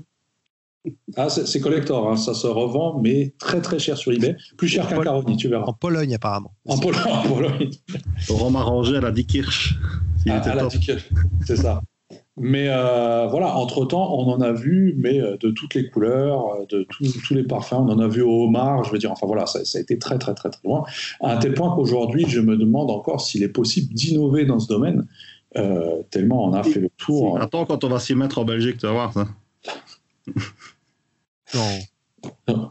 Ah, c'est collector, hein. ça se revend, mais très très cher sur eBay. Plus cher qu'un Caroni, tu verras. En Pologne, apparemment. En, Pologne. En Pologne. Rhum arrangé à la Dikirch. Ah, c'est ça. Mais euh, voilà, entre-temps, on en a vu, mais euh, de toutes les couleurs, euh, de tous les parfums. On en a vu au homard, je veux dire, enfin voilà, ça, a été très, très, très, très loin. À un tel point qu'aujourd'hui, je me demande encore s'il est possible d'innover dans ce domaine, tellement on a fait le tour. Attends, quand on va s'y mettre en Belgique, tu vas voir ça. non.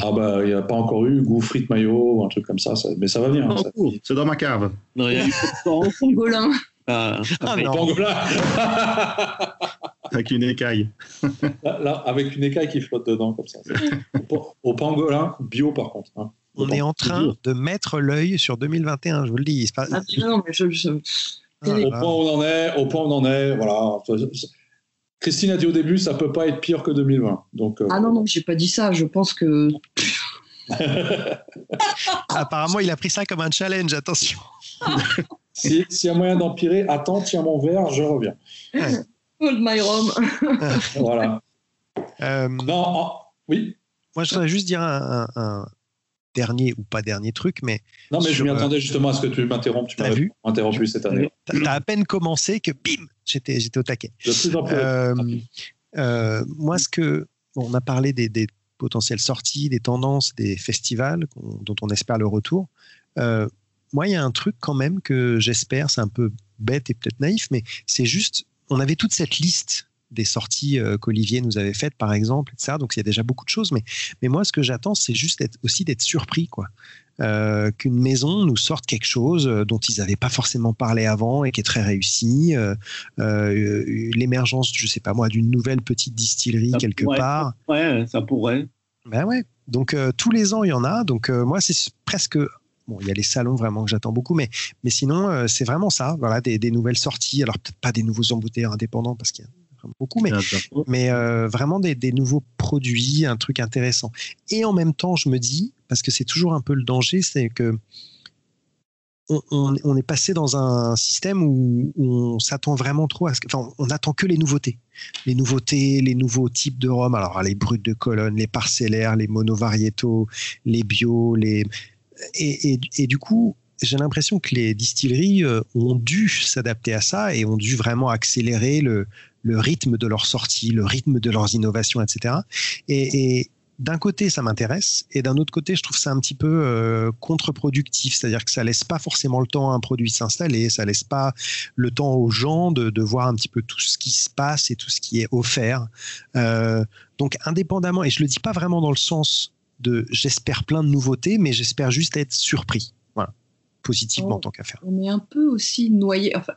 Ah bah, il n'y a pas encore eu goût frites maillot ou un truc comme ça, mais ça va venir. Hein, c'est dans ma cave. Non, il y a eu pangolin. Ah, ah pangolin. avec une écaille. Là, avec une écaille qui flotte dedans, comme ça. Au, pangolin, bio par contre. Hein. On est en train de mettre l'œil sur 2021, je vous le dis. Pas... Ah, non, mais je, au point où on en est, au point où on en est, voilà Christine a dit au début, ça peut pas être pire que 2020. Donc, Ah non, non, j'ai pas dit ça. Je pense que. Apparemment, il a pris ça comme un challenge, attention. S'il y a moyen d'empirer, attends, tiens mon verre, je reviens. Hold my rum. voilà. Euh, non, oui. Moi, je voudrais juste dire un, un, dernier ou pas dernier truc, mais. Non, mais je m'y attendais justement à ce que tu m'interrompes. Tu m'as vu interrompu cette année. Tu as à peine commencé que bim, j'étais au taquet. De plus en plus. Euh, euh, moi, ce que. Bon, on a parlé des, des, potentielles sorties, des tendances, des festivals dont on espère le retour. Euh, moi, il y a un truc quand même que j'espère, c'est un peu bête et peut-être naïf, mais c'est juste, on avait toute cette liste des sorties euh, qu'Olivier nous avait faites, par exemple, etc. Donc il y a déjà beaucoup de choses, mais, mais moi, ce que j'attends, c'est juste aussi d'être surpris, quoi. Euh, qu'une maison nous sorte quelque chose euh, dont ils n'avaient pas forcément parlé avant et qui est très réussi. Euh, L'émergence, je sais pas moi, d'une nouvelle petite distillerie ça quelque pourrait, part. Ouais, ça pourrait. Ben ouais. Donc tous les ans, il y en a. Donc moi, c'est presque Bon, il y a les salons vraiment que j'attends beaucoup, mais, mais sinon, euh, c'est vraiment ça. Voilà, des, des nouvelles sorties. Alors, peut-être pas des nouveaux embouteilleurs indépendants parce qu'il y a vraiment beaucoup, mais, mais euh, vraiment des, des, nouveaux produits, un truc intéressant. Et en même temps, je me dis, parce que c'est toujours un peu le danger, c'est que on, on, on, est passé dans un système où, où on s'attend vraiment trop à ce que, enfin, on attend que les nouveautés. Les nouveautés, les nouveaux types de rhum. Alors, les brutes de colonne, les parcellaires, les monovariétaux, les bio, les, et, du coup, j'ai l'impression que les distilleries euh, ont dû s'adapter à ça et ont dû vraiment accélérer le, rythme de leur sortie, le rythme de leurs innovations, etc. Et, d'un côté, ça m'intéresse, et d'un autre côté, je trouve ça un petit peu euh, contre-productif, c'est-à-dire que ça laisse pas forcément le temps à un produit s'installer, ça laisse pas le temps aux gens de, de, voir un petit peu tout ce qui se passe et tout ce qui est offert. Euh, donc, indépendamment, et je le dis pas vraiment dans le sens de j'espère plein de nouveautés, mais j'espère juste être surpris. Voilà, positivement on, tant qu'à faire. On est un peu aussi noyé. Enfin,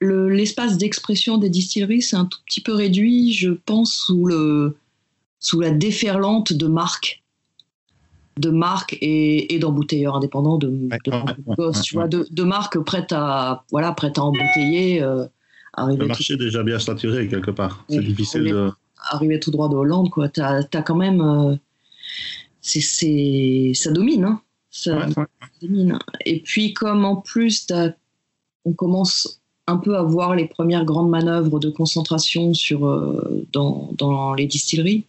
l'espace le, d'expression des distilleries, c'est un tout petit peu réduit, je pense, sous, le, sous la déferlante de marques de marques et, et d'embouteilleurs indépendants de, ouais, de, ouais, ouais, tu vois, de, de, marques prêtes à voilà prêtes à embouteiller euh, le marché est déjà bien saturé quelque part c'est difficile de arriver tout droit de Hollande quoi t'as as quand même euh, c'est ça domine, hein. ça, ouais, ouais. domine. Et puis comme en plus on commence un peu à voir les premières grandes manœuvres de concentration sur euh, dans, dans, les distilleries,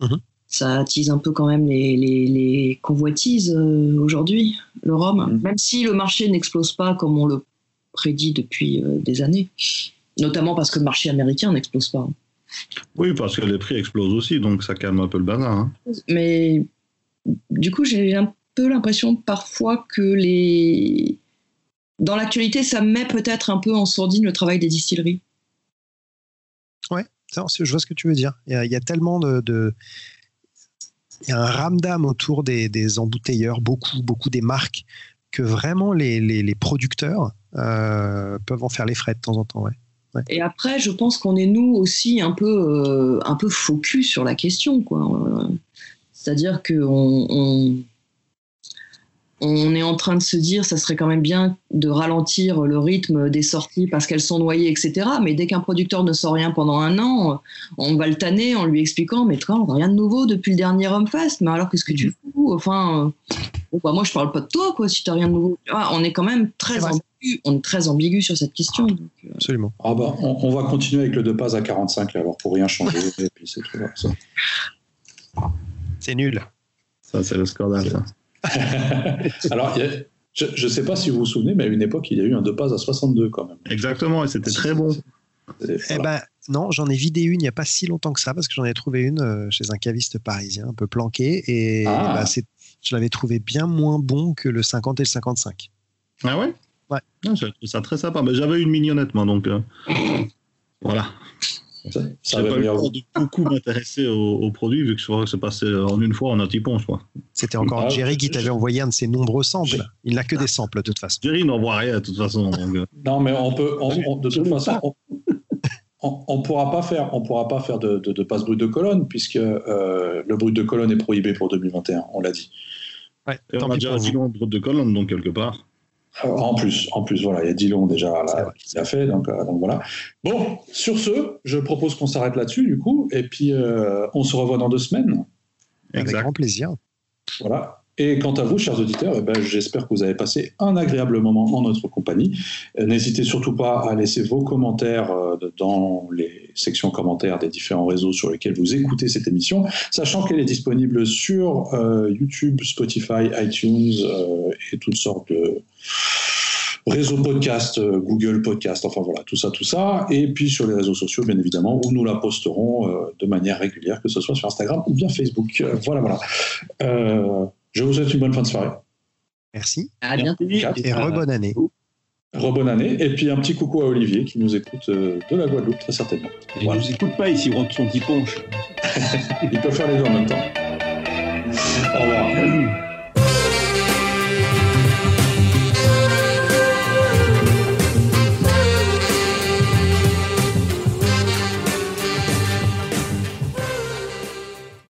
-hmm. ça attise un peu quand même les, les, les convoitises euh, aujourd'hui, le rhum, -hmm. même si le marché n'explose pas comme on le prédit depuis euh, des années, notamment parce que le marché américain n'explose pas. Oui, parce que les prix explosent aussi, donc ça calme un peu le bazar. Hein. Mais du coup, j'ai un peu l'impression parfois que les. Dans l'actualité, ça met peut-être un peu en sourdine le travail des distilleries. Ouais, je vois ce que tu veux dire. Il y a, il y a tellement de, de, Il y a un ramdam autour des, des, embouteilleurs, beaucoup, beaucoup des marques, que vraiment les, les, les producteurs euh, peuvent en faire les frais de temps en temps. Ouais. Ouais. Et après, je pense qu'on est nous aussi un peu, euh, un peu focus sur la question. C'est-à-dire qu'on on, on, est en train de se dire ça serait quand même bien de ralentir le rythme des sorties parce qu'elles sont noyées, etc. Mais dès qu'un producteur ne sort rien pendant un an, on va le tanner en lui expliquant Mais toi, rien de nouveau depuis le dernier Homefest. Mais alors, qu'est-ce que tu fous? Enfin, bah, moi, je parle pas de toi, quoi, si tu n'as rien de nouveau. Ah, on est quand même très ambigu, on est très ambigu sur cette question. Donc, euh... Absolument. Ah bah, on, on, va continuer avec le deux pas à 45, là, alors pour rien changer. et puis c'est tout. Ça. C'est nul. Ça, c'est le scandale. Ça. alors, a, je ne sais pas si vous vous souvenez, mais à une époque, il y a eu un deux pas à 62 quand même. Exactement, et c'était très bon. Voilà. Eh ben, non, j'en ai vidé une il n'y a pas si longtemps que ça, parce que j'en ai trouvé une euh, chez un caviste parisien, un peu planqué, et ah. bah, je l'avais trouvé bien moins bon que le 50 et le 55. Ah ouais? Ouais. Ah, J'ai trouvé ça très sympa. Mais j'avais une mignonnette, moi, donc euh, voilà. Ça, ça pas eu le temps de beaucoup m'intéresser au, au, produit, vu que je crois que c'est passé en une fois en un typon, je crois. C'était encore ah, Jerry qui t'avait envoyé un de ses nombreux samples. Il n'a que des samples, de toute façon. Jerry n'envoie rien, de toute façon. Donc... euh... non, mais on peut, on, on, de toute façon, on ne pourra pas faire, on pourra pas faire de, de, de passe brut de colonne, puisque euh, le brut de colonne est prohibé pour 2021, on l'a dit. Ouais, on a déjà un silon brut de colonne, donc quelque part. En plus, en plus, voilà, il y a Dillon déjà là, qui l'a fait, donc, donc, voilà. Bon, sur ce, je propose qu'on s'arrête là-dessus, du coup, et puis on se revoit dans deux semaines. Avec grand plaisir. Voilà. Et quant à vous, chers auditeurs, eh ben, j'espère que vous avez passé un agréable moment en notre compagnie. Euh, n'hésitez surtout pas à laisser vos commentaires euh, dans les sections commentaires des différents réseaux sur lesquels vous écoutez cette émission, sachant qu'elle est disponible sur euh, YouTube, Spotify, iTunes et toutes sortes de réseaux podcast, Google Podcast, enfin voilà, tout ça, tout ça. Et puis sur les réseaux sociaux, bien évidemment, où nous la posterons de manière régulière, que ce soit sur Instagram ou bien Facebook. voilà, voilà. Je vous souhaite une bonne fin de soirée. Merci. À bientôt. Et re-bonne année. Re-bonne année. Et puis un petit coucou à Olivier qui nous écoute euh, de la Guadeloupe, très certainement. Il ne nous écoute pas ici, il son petit ponche. il peut faire les deux en même temps. Au revoir.